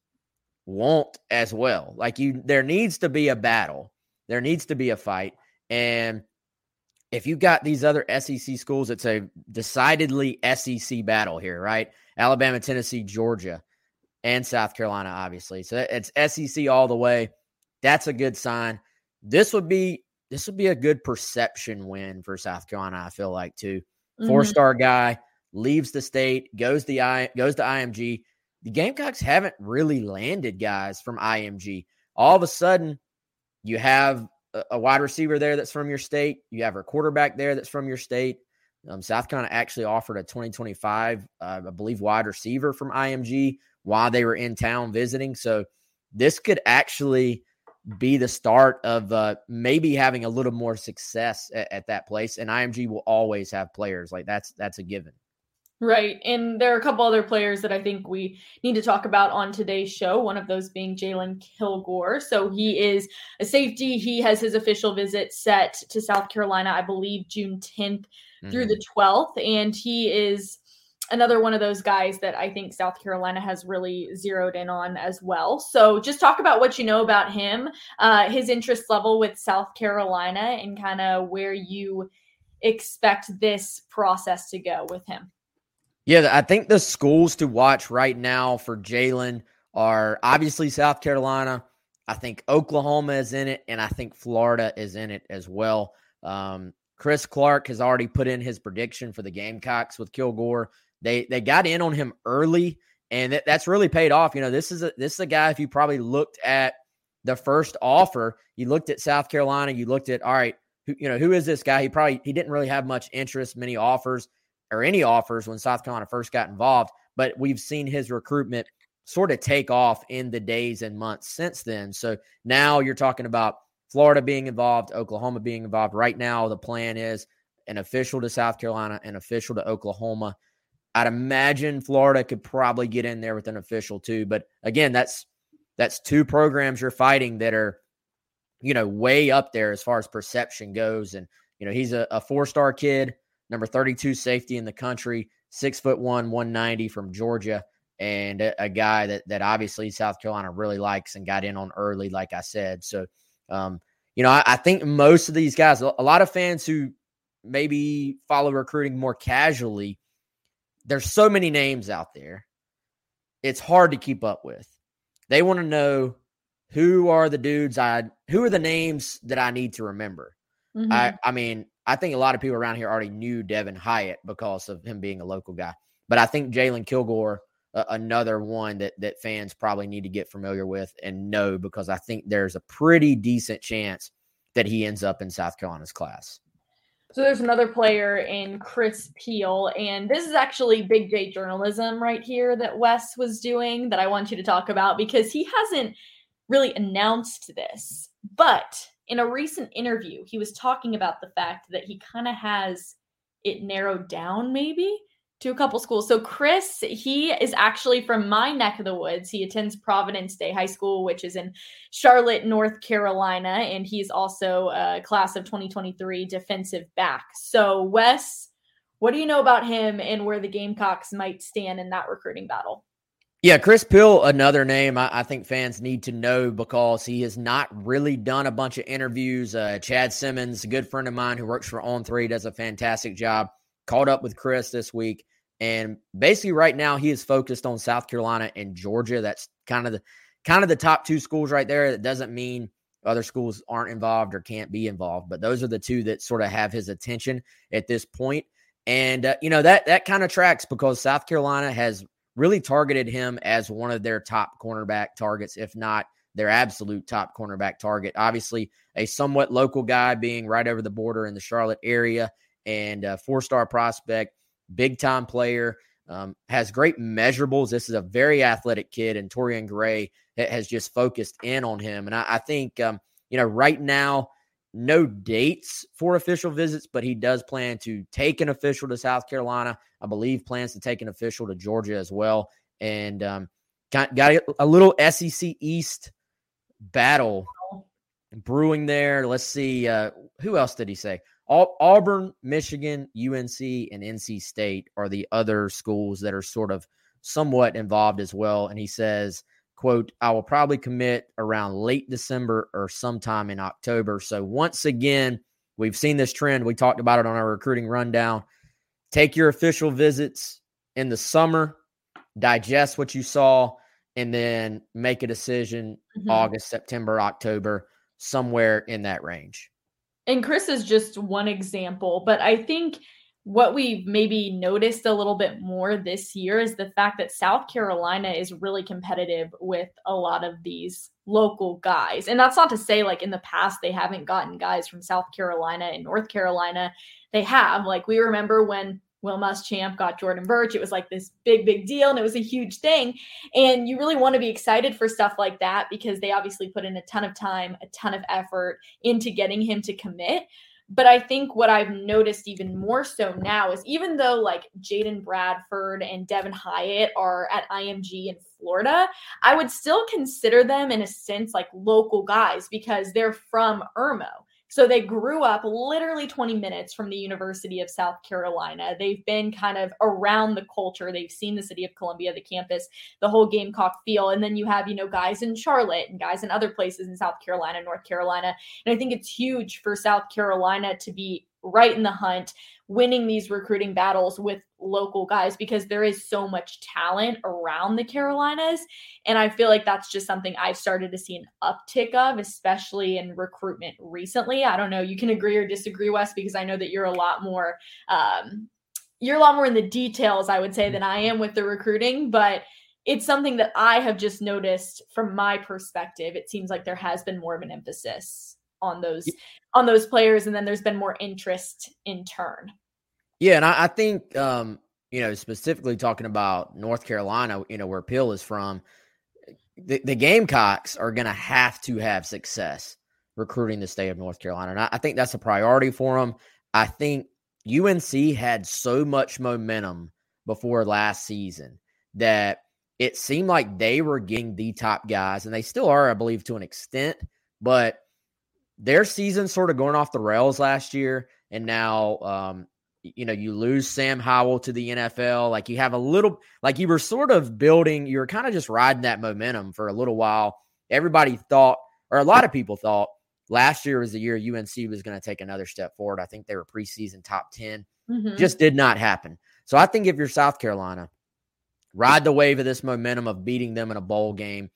[SPEAKER 2] won't as well. Like you there needs to be a battle. There needs to be a fight. And if you got these other SEC schools, it's a decidedly SEC battle here, right? Alabama, Tennessee, Georgia, and South Carolina, obviously. So it's SEC all the way. That's a good sign. This would be this would be a good perception win for South Carolina. I feel like too. Mm-hmm. Four star guy leaves the state, goes the I goes to IMG. The Gamecocks haven't really landed guys from IMG. All of a sudden, you have a, wide receiver there that's from your state. You have a quarterback there that's from your state. Um, South Carolina actually offered a 2025, uh, I believe, wide receiver from IMG while they were in town visiting. So this could actually be the start of uh, maybe having a little more success at, at, that place. And IMG will always have players like that's that's a given.
[SPEAKER 1] Right. And there are a couple other players that I think we need to talk about on today's show. One of those being Jalon Kilgore. So he is a safety. He has his official visit set to South Carolina, I believe, June 10th mm-hmm. through the 12th. And he is another one of those guys that I think South Carolina has really zeroed in on as well. So just talk about what you know about him, uh, his interest level with South Carolina, and kind of where you expect this process to go with him.
[SPEAKER 2] Yeah, I think the schools to watch right now for Jalon are obviously South Carolina. I think Oklahoma is in it, and I think Florida is in it as well. Um, Chris Clark has already put in his prediction for the Gamecocks with Kilgore. They they got in on him early, and that, that's really paid off. You know, this is a this is a guy. If you probably looked at the first offer, you looked at South Carolina, you looked at all right, who, you know, who is this guy? He probably he didn't really have much interest, many offers or any offers when South Carolina first got involved. But we've seen his recruitment sort of take off in the days and months since then. So now you're talking about Florida being involved, Oklahoma being involved. Right now, the plan is an official to South Carolina, an official to Oklahoma. I'd imagine Florida could probably get in there with an official too. But again, that's that's two programs you're fighting that are, you know, way up there as far as perception goes. And, you know, he's a, a four star kid, number 32 safety in the country, six foot one, 190 from Georgia, and a, a, guy that that obviously South Carolina really likes and got in on early, like I said. So um, you know, I, I think most of these guys, a lot of fans who maybe follow recruiting more casually there's so many names out there. It's hard to keep up with. They want to know who are the dudes I who are the names that I need to remember. Mm-hmm. I I mean, I think a lot of people around here already knew Devin Hyatt because of him being a local guy. But I think Jalon Kilgore, uh, another one that that fans probably need to get familiar with and know because I think there's a pretty decent chance that he ends up in South Carolina's class.
[SPEAKER 1] So there's another player in Chris Peal, and this is actually Big J journalism right here that Wes was doing that I want you to talk about because he hasn't really announced this. But in a recent interview, he was talking about the fact that he kind of has it narrowed down, maybe to a couple schools. So Chris, he is actually from my neck of the woods. He attends Providence Day High School, which is in Charlotte, North Carolina, and he's also a class of 2023 defensive back. So Wes, what do you know about him and where the Gamecocks might stand in that recruiting battle?
[SPEAKER 2] Yeah, Chris Peal, another name I, I, think fans need to know because he has not really done a bunch of interviews. Uh, Chad Simmons, a good friend of mine who works for On Three, does a fantastic job caught up with Chris this week. And basically, right now, he is focused on South Carolina and Georgia. That's kind of the kind of the top two schools right there. That doesn't mean other schools aren't involved or can't be involved, but those are the two that sort of have his attention at this point. And uh, you know that that kind of tracks because South Carolina has really targeted him as one of their top cornerback targets, if not their absolute top cornerback target. Obviously, a somewhat local guy being right over the border in the Charlotte area and a four star prospect, big time player. Um, has great measurables. This is a very athletic kid, and Torrian Gray has just focused in on him. And I, I think, um, you know, right now, no dates for official visits, but he does plan to take an official to South Carolina. I believe plans to take an official to Georgia as well. And um, got, got a little SEC East battle brewing there. Let's see. Uh, who else did he say? Auburn, Michigan, UNC, and NC State are the other schools that are sort of somewhat involved as well. And he says, quote, I will probably commit around late December or sometime in October. So once again, we've seen this trend. We talked about it on our recruiting rundown. Take your official visits in the summer, digest what you saw, and then make a decision mm-hmm. August, September, October, somewhere in that range
[SPEAKER 1] and Chris is just one example, but I think what we've maybe noticed a little bit more this year is the fact that South Carolina is really competitive with a lot of these local guys. And that's not to say like in the past they haven't gotten guys from South Carolina and North Carolina. They have. Like we remember when Will Muschamp got Jordan Burch. It was like this big, big deal and it was a huge thing. And you really want to be excited for stuff like that because they obviously put in a ton of time, a ton of effort into getting him to commit. But I think what I've noticed even more so now is even though like Jaden Bradford and Devin Hyatt are at IMG in Florida, I would still consider them in a sense like local guys because they're from Irmo. So they grew up literally 20 minutes from the University of South Carolina. They've been kind of around the culture. They've seen the city of Columbia, the campus, the whole Gamecock feel. And then you have, you know, guys in Charlotte and guys in other places in South Carolina, North Carolina. And I think it's huge for South Carolina to be right in the hunt, winning these recruiting battles with local guys because there is so much talent around the Carolinas. And I feel like that's just something I've started to see an uptick of, especially in recruitment recently. I don't know, you can agree or disagree, Wes, because I know that you're a lot more um, you're a lot more in the details, I would say, than I am with the recruiting, but it's something that I have just noticed from my perspective. It seems like there has been more of an emphasis on those on those players, and then there's been more interest in turn.
[SPEAKER 2] Yeah, and I, I think um, you know specifically talking about North Carolina, you know where Peal is from, the, the Gamecocks are going to have to have success recruiting the state of North Carolina, and I, I think that's a priority for them. I think UNC had so much momentum before last season that it seemed like they were getting the top guys, and they still are, I believe, to an extent. But their season sort of going off the rails last year, and now um, you know, you lose Sam Howell to the NFL. Like you have a little, like you were sort of building, you were kind of just riding that momentum for a little while. Everybody thought, or a lot of people thought, last year was the year UNC was going to take another step forward. I think they were preseason top 10. Mm-hmm. Just did not happen. So I think if you're South Carolina, ride the wave of this momentum of beating them in a bowl game,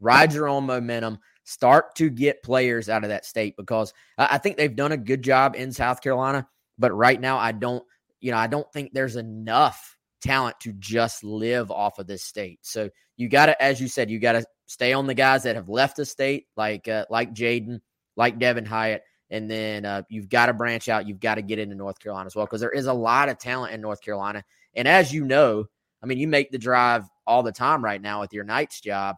[SPEAKER 2] ride your own momentum, start to get players out of that state because I think they've done a good job in South Carolina but right now, I don't, you know, I don't think there's enough talent to just live off of this state. So you got to, as you said, you got to stay on the guys that have left the state, like uh, like Jaden, like Devin Hyatt, and then uh, you've got to branch out. You've got to get into North Carolina as well because there is a lot of talent in North Carolina. And as you know, I mean, you make the drive all the time right now with your night's job.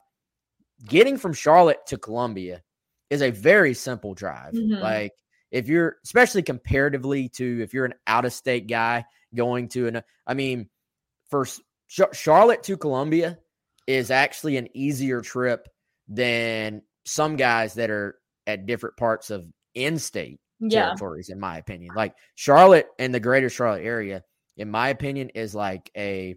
[SPEAKER 2] Getting from Charlotte to Columbia is a very simple drive. Mm-hmm. Like if you're, especially comparatively to if you're an out of state guy going to an, I mean, for Charlotte to Columbia is actually an easier trip than some guys that are at different parts of in-state yeah. territories, in my opinion. Like Charlotte and the greater Charlotte area, in my opinion, is like a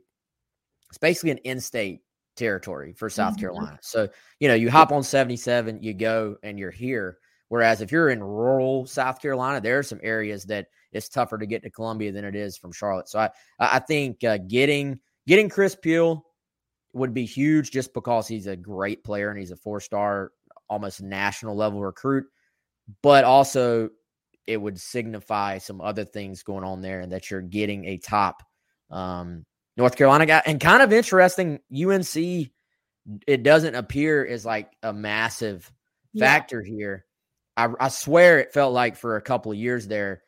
[SPEAKER 2] it's basically an in-state territory for South mm-hmm. Carolina. So, you know, you hop on 77, you go and you're here. Whereas if you're in rural South Carolina, there are some areas that it's tougher to get to Columbia than it is from Charlotte. So I I think uh, getting getting Chris Peal would be huge just because he's a great player and he's a four star, almost national level recruit. But also, it would signify some other things going on there and that you're getting a top um, North Carolina guy. And kind of interesting, UNC, it doesn't appear as like a massive factor yeah. here. I, I swear it felt like for a couple of years there,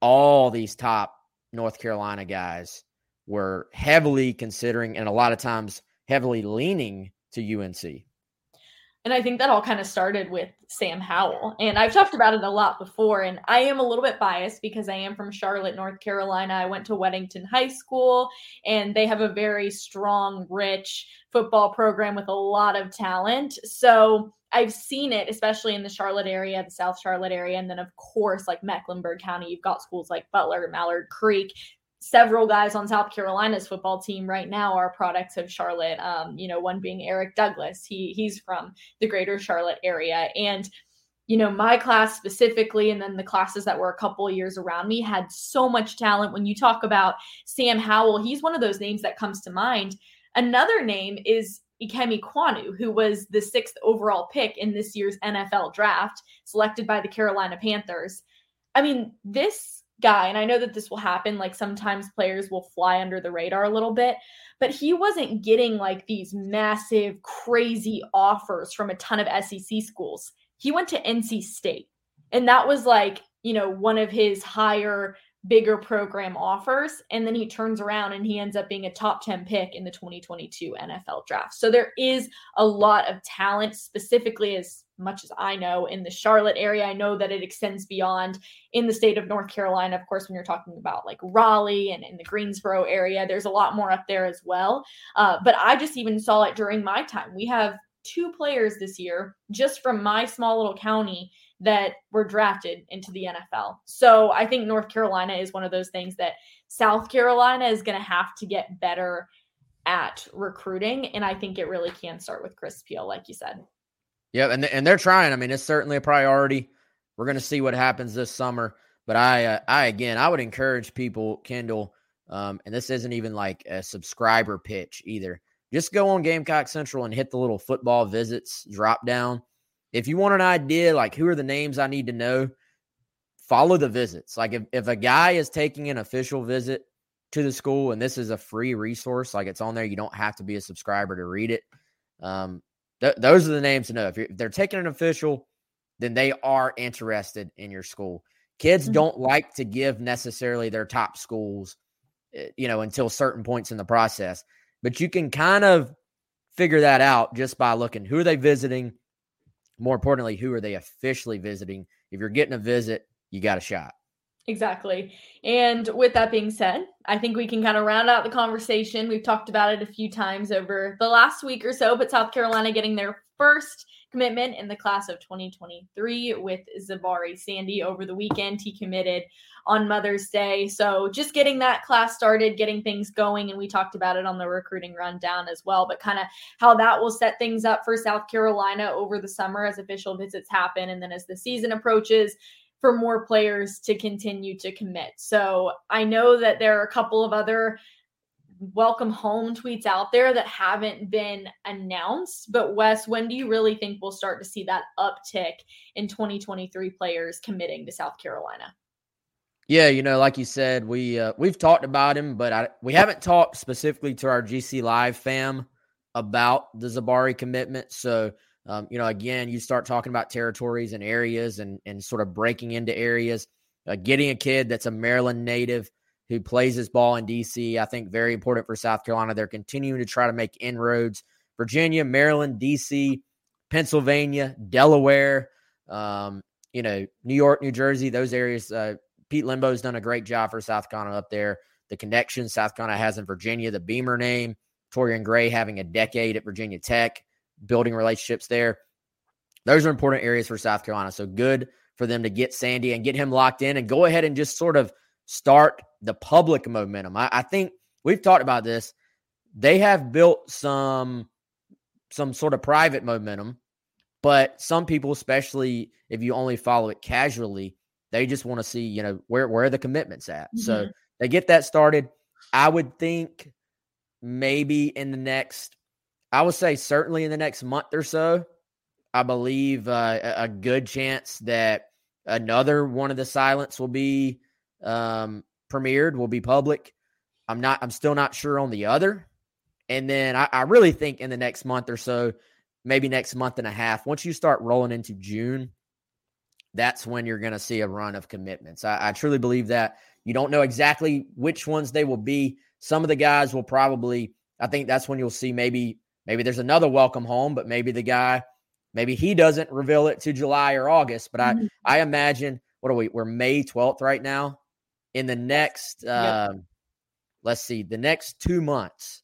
[SPEAKER 2] all these top North Carolina guys were heavily considering and a lot of times heavily leaning to UNC.
[SPEAKER 1] And I think that all kind of started with Sam Howell. And I've talked about it a lot before. And I am a little bit biased because I am from Charlotte, North Carolina. I went to Weddington High School, and they have a very strong, rich football program with a lot of talent. So I've seen it, especially in the Charlotte area, the South Charlotte area. And then, of course, like Mecklenburg County, you've got schools like Butler, Mallard Creek, several guys on South Carolina's football team right now are products of Charlotte. Um, you know, one being Eric Douglas. He he's from the greater Charlotte area. And, you know, my class specifically, and then the classes that were a couple years around me had so much talent. When you talk about Sam Howell, he's one of those names that comes to mind. Another name is Ikem Ekwonu, who was the sixth overall pick in this year's NFL draft, selected by the Carolina Panthers. I mean, this guy, and I know that this will happen, like sometimes players will fly under the radar a little bit, but he wasn't getting like these massive, crazy offers from a ton of SEC schools. He went to NC State, and that was like, you know, one of his higher bigger program offers. And then he turns around and he ends up being a top 10 pick in the 2022 NFL draft. So there is a lot of talent, specifically as much as I know in the Charlotte area. I know that it extends beyond in the state of North Carolina. Of course, when you're talking about like Raleigh and in the Greensboro area, there's a lot more up there as well. Uh, but I just even saw it during my time. We have two players this year just from my small little county that were drafted into the NFL. So I think North Carolina is one of those things that South Carolina is going to have to get better at recruiting. And I think it really can start with Chris Peal, like you said.
[SPEAKER 2] Yeah, and and they're trying. I mean, it's certainly a priority. We're going to see what happens this summer. But I, uh, I again, I would encourage people, Kendall, um, and this isn't even like a subscriber pitch either. Just go on Gamecock Central and hit the little football visits drop down if you want an idea, like who are the names I need to know, follow the visits. Like if, if a guy is taking an official visit to the school and this is a free resource, like it's on there, you don't have to be a subscriber to read it. Um, th- those are the names to know. If, if, they're taking an official, then they are interested in your school. Kids mm-hmm. don't like to give necessarily their top schools, eh, you know, until certain points in the process. But you can kind of figure that out just by looking who are they visiting more importantly, who are they officially visiting? If you're getting a visit, you got a shot.
[SPEAKER 1] Exactly. And with that being said, I think we can kind of round out the conversation. We've talked about it a few times over the last week or so, but South Carolina getting their first commitment in the class of 2023 with Zahbari Sandy over the weekend. He committed on Mother's Day. So just getting that class started, getting things going. And we talked about it on the recruiting rundown as well, but kind of how that will set things up for South Carolina over the summer as official visits happen. And then as the season approaches, for more players to continue to commit. So I know that there are a couple of other welcome home tweets out there that haven't been announced. But Wes, when do you really think we'll start to see that uptick in 2023 players committing to South Carolina?
[SPEAKER 2] Yeah, you know, like you said, we uh, we've talked about him, but I, we haven't talked specifically to our GC Live fam about the Zahbari commitment. So Um, you know, again, you start talking about territories and areas and and sort of breaking into areas. Uh, getting a kid that's a Maryland native who plays his ball in DC, I think very important for South Carolina. They're continuing to try to make inroads. Virginia, Maryland, DC, Pennsylvania, Delaware, um, you know, New York, New Jersey, those areas. Uh, Pete Lembo's done a great job for South Carolina up there. The connection South Carolina has in Virginia, the Beamer name, Torrian Gray having a decade at Virginia Tech, building relationships there. Those are important areas for South Carolina. So good for them to get Sandy and get him locked in and go ahead and just sort of start the public momentum. I, I think we've talked about this. They have built some some sort of private momentum, but some people, especially if you only follow it casually, they just want to see, you know, where where are the commitments at. Mm-hmm. So they get that started. I would think maybe in the next, I would say certainly in the next month or so, I believe uh, a good chance that another one of the silents will be um, premiered, will be public. I'm not, I'm still not sure on the other. And then I, I really think in the next month or so, maybe next month and a half, once you start rolling into June, that's when you're going to see a run of commitments. I, I, truly believe that. You don't know exactly which ones they will be. Some of the guys will probably, I think that's when you'll see maybe, maybe there's another welcome home, but maybe the guy Maybe he doesn't reveal it to July or August, but mm-hmm. I I imagine what are we? We're May 12th right now. In the next, yep. Um, let's see, the next two months,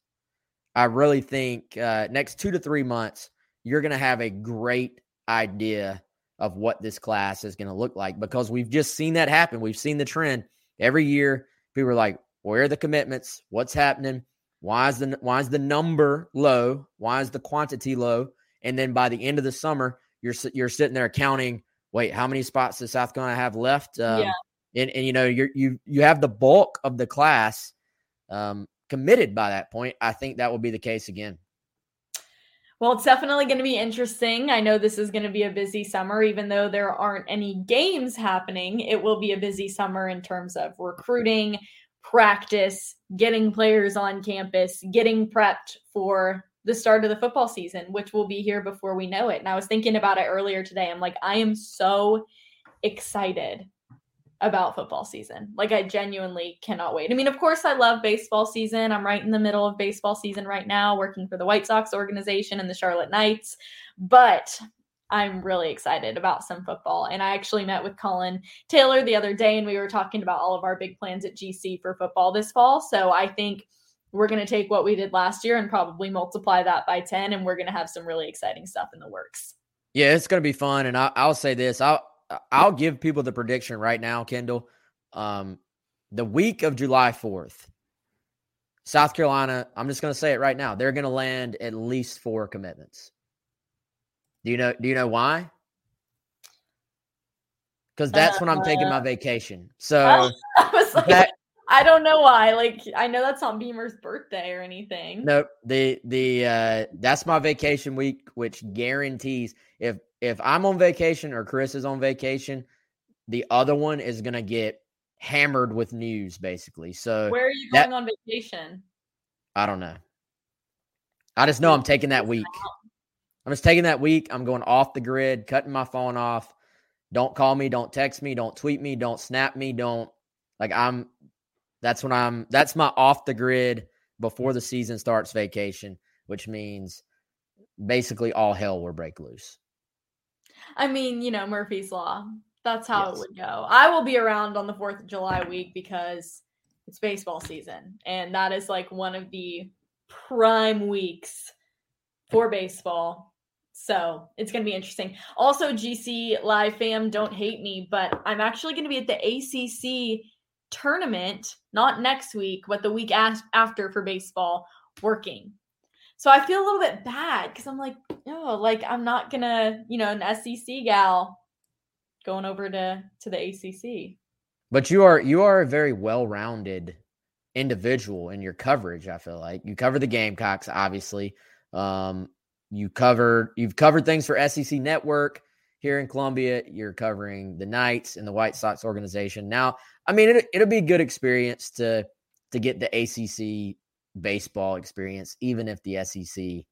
[SPEAKER 2] I really think uh, next two to three months, you're going to have a great idea of what this class is going to look like because we've just seen that happen. We've seen the trend every year. People are like, "Where are the commitments? What's happening? Why is the why is the number low? Why is the quantity low?" and then by the end of the summer, you're you're sitting there counting. Wait, how many spots does South Carolina have left? Um, yeah. And, and you know you you you have the bulk of the class um, committed by that point. I think that will be the case again.
[SPEAKER 1] Well, it's definitely going to be interesting. I know this is going to be a busy summer, even though there aren't any games happening. It will be a busy summer in terms of recruiting, practice, getting players on campus, getting prepped for the start of the football season, which will be here before we know it. And I was thinking about it earlier today. I'm like, I am so excited about football season. Like, I genuinely cannot wait. I mean, of course, I love baseball season. I'm right in the middle of baseball season right now, working for the White Sox organization and the Charlotte Knights. But I'm really excited about some football. And I actually met with Colin Taylor the other day, and we were talking about all of our big plans at GC for football this fall. So I think we're going to take what we did last year and probably multiply that by 10 and we're going to have some really exciting stuff in the works
[SPEAKER 2] yeah it's going to be fun and I, will say this i'll i'll give people the prediction right now kendall um, the week of july 4th south carolina i'm just going to say it right now they're going to land at least four commitments do you know do you know why because that's when i'm taking my uh, vacation so
[SPEAKER 1] I was like, that, I don't know why. Like I know that's not Beamer's birthday or anything.
[SPEAKER 2] Nope. The the uh that's my vacation week, which guarantees if if I'm on vacation or Chris is on vacation, the other one is gonna get hammered with news, basically. So
[SPEAKER 1] where are you going that, on vacation?
[SPEAKER 2] I don't know. I just know I'm taking that week. I'm just taking that week. I'm going off the grid, cutting my phone off. Don't call me, don't text me, don't tweet me, don't snap me, don't like I'm that's when I'm that's my off the grid before the season starts vacation, which means basically all hell will break loose.
[SPEAKER 1] I mean, you know, Murphy's Law. That's how yes. it would go. I will be around on the 4th of July week because it's baseball season. And that is like one of the prime weeks for baseball. So it's going to be interesting. Also, GC Live fam, don't hate me, but I'm actually going to be at the ACC tournament, not next week, but the week after for baseball, working. So I feel a little bit bad because I'm like, oh, like I'm not gonna, you know, an SEC gal going over to to the ACC.
[SPEAKER 2] But you are you are a very well-rounded individual in your coverage. I feel like you cover the Gamecocks, obviously. Um, you covered you've covered things for SEC Network here in Columbia. You're covering the Knights and the White Sox organization. Now, I mean, it, it'll be a good experience to to get the ACC baseball experience, even if the SEC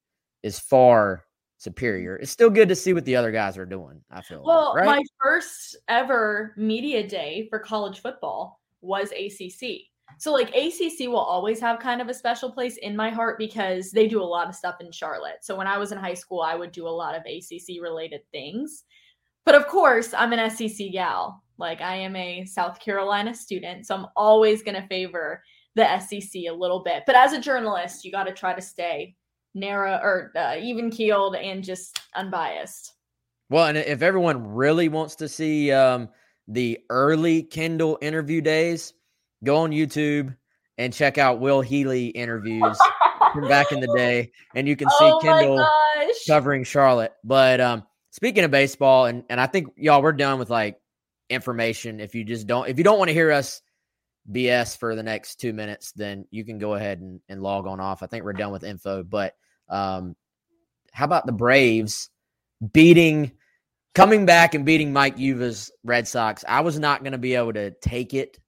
[SPEAKER 2] is far superior. It's still good to see what the other guys are doing. I feel.
[SPEAKER 1] Well,
[SPEAKER 2] right?
[SPEAKER 1] my first ever media day for college football was ACC. So like ACC will always have kind of a special place in my heart because they do a lot of stuff in Charlotte. So when I was in high school, I would do a lot of ACC related things. But of course, I'm an SEC gal. Like I am a South Carolina student, so I'm always going to favor the SEC a little bit. But as a journalist, you got to try to stay narrow or uh, even keeled and just unbiased.
[SPEAKER 2] Well, and if everyone really wants to see um, the early Kendall interview days, go on YouTube and check out Will Healy interviews from back in the day, and you can see
[SPEAKER 1] oh
[SPEAKER 2] Kendall covering Charlotte. But um, speaking of baseball, and and I think y'all we're done with like information. If you just don't, if you don't want to hear us BS for the next two minutes, then you can go ahead and, and log on off. I think we're done with info. But um, how about the Braves beating, coming back and beating Mike Yuva's Red Sox? I was not going to be able to take it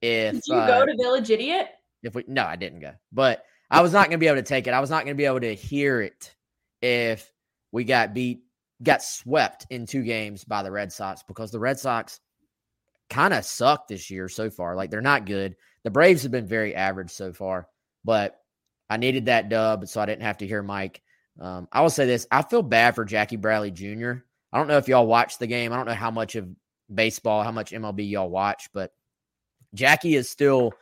[SPEAKER 2] if
[SPEAKER 1] Did you uh, go to Village Idiot?
[SPEAKER 2] If we no, I didn't go, but I was not going to be able to take it. I was not going to be able to hear it if we got beat, got swept in two games by the Red Sox because the Red Sox kind of suck this year so far. Like they're not good. The Braves have been very average so far, but I needed that dub so I didn't have to hear Mike. Um, I will say this: I feel bad for Jackie Bradley Jr. I don't know if y'all watched the game. I don't know how much of baseball, how much MLB y'all watch, but Jackie is still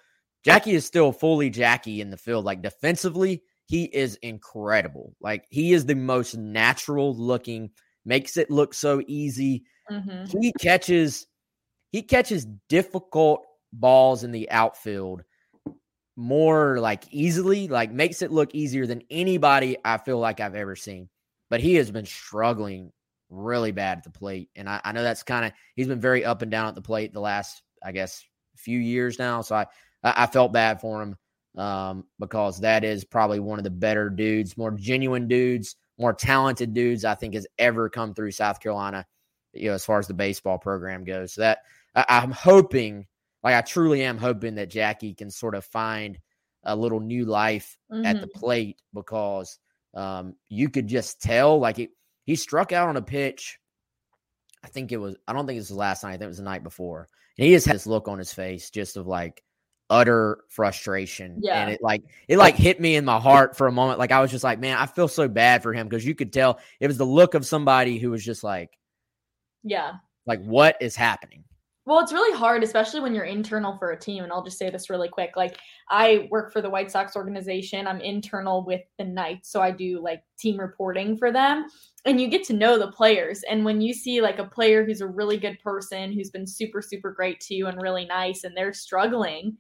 [SPEAKER 2] Jackie is still fully Jackie in the field. Like defensively, he is incredible. Like he is the most natural looking, makes it look so easy. Mm-hmm. He catches he catches difficult balls in the outfield more like easily, like makes it look easier than anybody I feel like I've ever seen. But he has been struggling really bad at the plate. And I, I know that's kind of he's been very up and down at the plate the last, I guess, few years now. So I I felt bad for him um, because that is probably one of the better dudes, more genuine dudes, more talented dudes I think has ever come through South Carolina. You know, as far as the baseball program goes. So that I, I'm hoping, like I truly am hoping that Jackie can sort of find a little new life mm-hmm. at the mm-hmm. plate because um, you could just tell like it, he struck out on a pitch. I think it was, I don't think it was the last night. I think it was the night before. And he just had this look on his face just of like utter frustration. Yeah. And it like, it like hit me in my heart for a moment. Like I was just like, man, I feel so bad for him because you could tell it was the look of somebody who was just like,
[SPEAKER 1] yeah,
[SPEAKER 2] like what is happening?
[SPEAKER 1] Well, it's really hard, especially when you're internal for a team. And I'll just say this really quick. Like, I work for the White Sox organization. I'm internal with the Knights. So I do like team reporting for them. And you get to know the players. And when you see like a player who's a really good person, who's been super, super great to you and really nice, and they're struggling,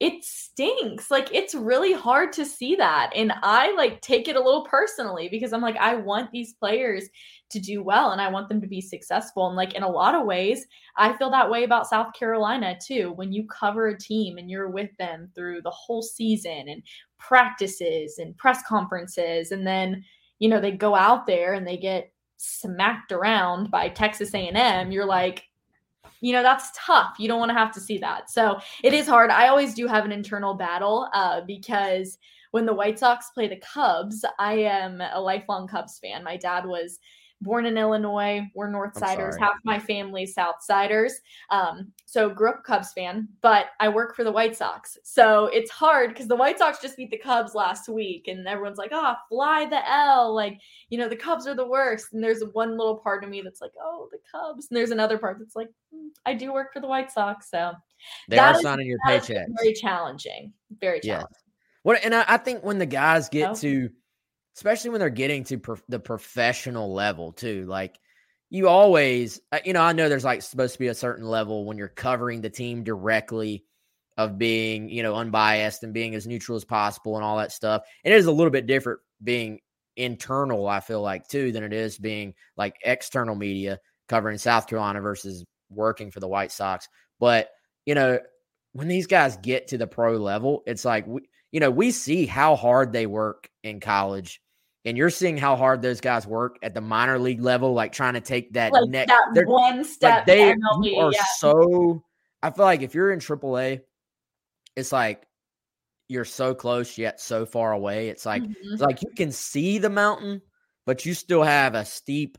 [SPEAKER 1] it stinks. Like it's really hard to see that. And I like take it a little personally because I'm like, I want these players to do well and I want them to be successful. And like in a lot of ways, I feel that way about South Carolina too. When you cover a team and you're with them through the whole season and practices and press conferences and then, you know, they go out there and they get smacked around by Texas A&M, you're like, you know that's tough you don't want to have to see that so it is hard i always do have an internal battle uh, because when the white sox play the cubs i am a lifelong cubs fan my dad was born in Illinois. We're North Northsiders. Half my family's Southsiders. Um, so grew up Cubs fan, but I work for the White Sox. So it's hard because the White Sox just beat the Cubs last week, and everyone's like, "Oh, fly the L!" Like you know, the Cubs are the worst. And there's one little part of me that's like, "Oh, the Cubs," and there's another part that's like, "I do work for the White Sox." So
[SPEAKER 2] they are signing your paycheck.
[SPEAKER 1] Very challenging. Very challenging. Yeah.
[SPEAKER 2] What and I, I think when the guys get oh. to especially when they're getting to pro- the professional level too. Like you always, uh, you know, I know there's like supposed to be a certain level when you're covering the team directly of being, you know, unbiased and being as neutral as possible and all that stuff. And it is a little bit different being internal, I feel like, too, than it is being like external media covering South Carolina versus working for the White Sox. But, you know, when these guys get to the pro level, it's like, we, you know, we see how hard they work in college. And you're seeing how hard those guys work at the minor league level, like trying to take that
[SPEAKER 1] like
[SPEAKER 2] next
[SPEAKER 1] that one step.
[SPEAKER 2] Like they MLB, are yeah. so. I feel like if you're in AAA, it's like you're so close yet so far away. It's like mm-hmm. it's like you can see the mountain, but you still have a steep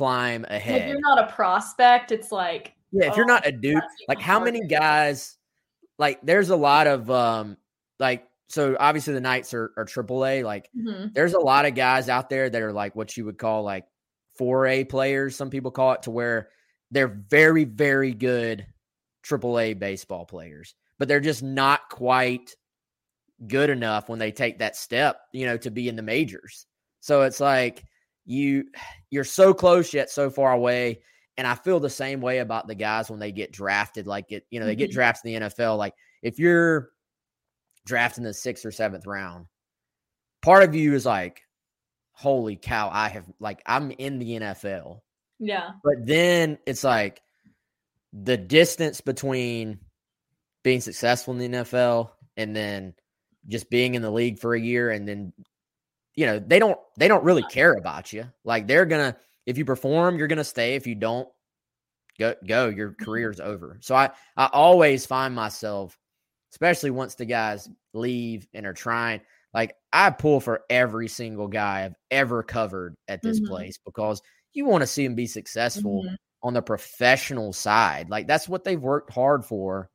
[SPEAKER 2] climb ahead.
[SPEAKER 1] If you're not a prospect, it's like
[SPEAKER 2] Yeah, if you're
[SPEAKER 1] Oh,
[SPEAKER 2] not a dude, like how many guys like there's a lot of um like so obviously the Knights are are triple A, like
[SPEAKER 1] mhm,
[SPEAKER 2] there's a lot of guys out there that are like what you would call like 4A players, some people call it to where they're very, very good triple A baseball players, but they're just not quite good enough when they take that step, you know, to be in the majors. So it's like you you're so close yet so far away. And I feel the same way about the guys when they get drafted. Like it, you know, they get
[SPEAKER 1] Mhm.
[SPEAKER 2] drafted in the NFL. Like if you're drafting the sixth or seventh round, part of you is like, holy cow, I have like I'm in the NFL.
[SPEAKER 1] yeah,
[SPEAKER 2] But then it's like the distance between being successful in the NFL and then just being in the league for a year and then you know, they don't they don't really care about you. Like they're going to if you perform, you're going to stay. If you don't, go go, your career's over. So I I always find myself especially once the guys leave and are trying like I pull for every single guy I've ever covered at this
[SPEAKER 1] Mhm.
[SPEAKER 2] place because you want to see them be successful
[SPEAKER 1] mhm,
[SPEAKER 2] on the professional side. Like that's what they've worked hard for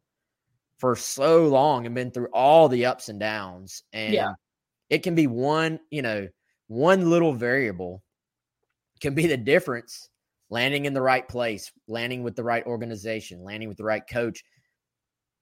[SPEAKER 2] for so long and been through all the ups and downs. And
[SPEAKER 1] Yeah.
[SPEAKER 2] It can be one, you know, one little variable can be the difference landing in the right place, landing with the right organization, landing with the right coach,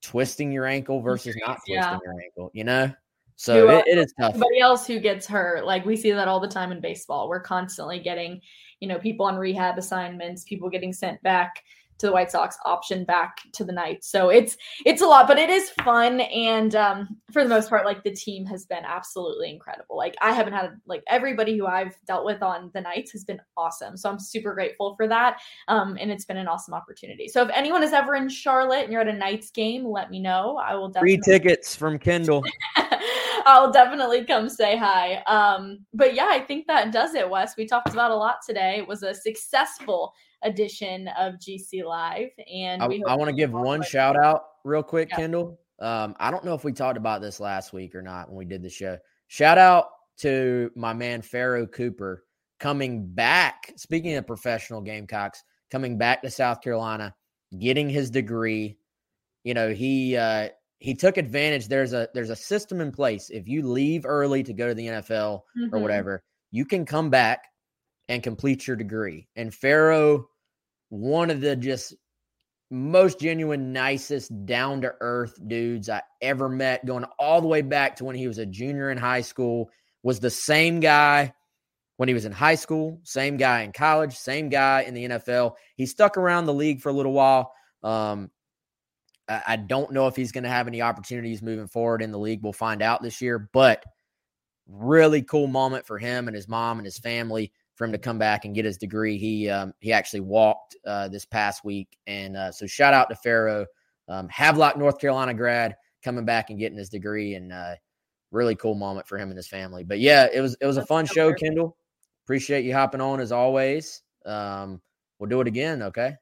[SPEAKER 2] twisting your ankle versus not twisting
[SPEAKER 1] Yeah.
[SPEAKER 2] your ankle, you know? So it, it is tough.
[SPEAKER 1] Somebody else who gets hurt, like we see that all the time in baseball. We're constantly getting, you know, people on rehab assignments, people getting sent back to the White Sox, option back to the Knights. So it's it's a lot, but it is fun. And um, for the most part, like the team has been absolutely incredible. Like I haven't had like everybody who I've dealt with on the Knights has been awesome. So I'm super grateful for that. Um, and it's been an awesome opportunity. So if anyone is ever in Charlotte and you're at a Knights game, let me know. I will
[SPEAKER 2] Free tickets from Kendall.
[SPEAKER 1] I'll definitely come say hi. Um, but yeah, I think that does it, Wes. We talked about a lot today. It was a successful edition of GC Live, and
[SPEAKER 2] I, I want to give one
[SPEAKER 1] enjoyed
[SPEAKER 2] shout out real quick,
[SPEAKER 1] Yeah.
[SPEAKER 2] Kendall. Um, I don't know if we talked about this last week or not when we did the show. Shout out to my man Pharaoh Cooper coming back. Speaking of professional Gamecocks, coming back to South Carolina, getting his degree. You know, he uh, he took advantage. There's a there's a system in place. If you leave early to go to the NFL, or
[SPEAKER 1] Mhm.
[SPEAKER 2] whatever, you can come back and complete your degree. And Pharaoh, one of the just most genuine, nicest, down to earth dudes I ever met, going all the way back to when he was a junior in high school, was the same guy when he was in high school, same guy in college, same guy in the NFL. He stuck around the league for a little while. Um, I, don't know if he's going to have any opportunities moving forward in the league. We'll find out this year, but really cool moment for him and his mom and his family for him to come back and get his degree. He um, he actually walked uh, this past week, and uh, so shout out to Pharaoh, um, Havelock, North Carolina grad, coming back and getting his degree, and uh, really cool moment for him and his family. But yeah, it was it was a fun show. Kendall. Appreciate you hopping on as always. Um, we'll do it again, okay?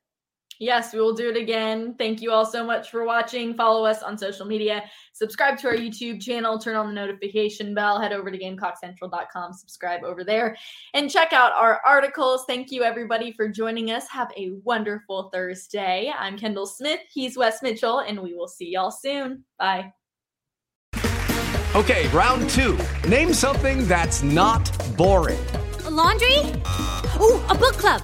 [SPEAKER 1] Yes, we will do it again. Thank you all so much for watching. Follow us on social media. Subscribe to our YouTube channel. Turn on the notification bell. Head over to GamecockCentral.com. Subscribe over there and check out our articles. Thank you, everybody, for joining us. Have a wonderful Thursday. I'm Kendall Smith. He's Wes Mitchell, and we will see y'all soon. Bye.
[SPEAKER 3] Okay, round two. Name something that's not boring.
[SPEAKER 4] A laundry? Ooh, a book club.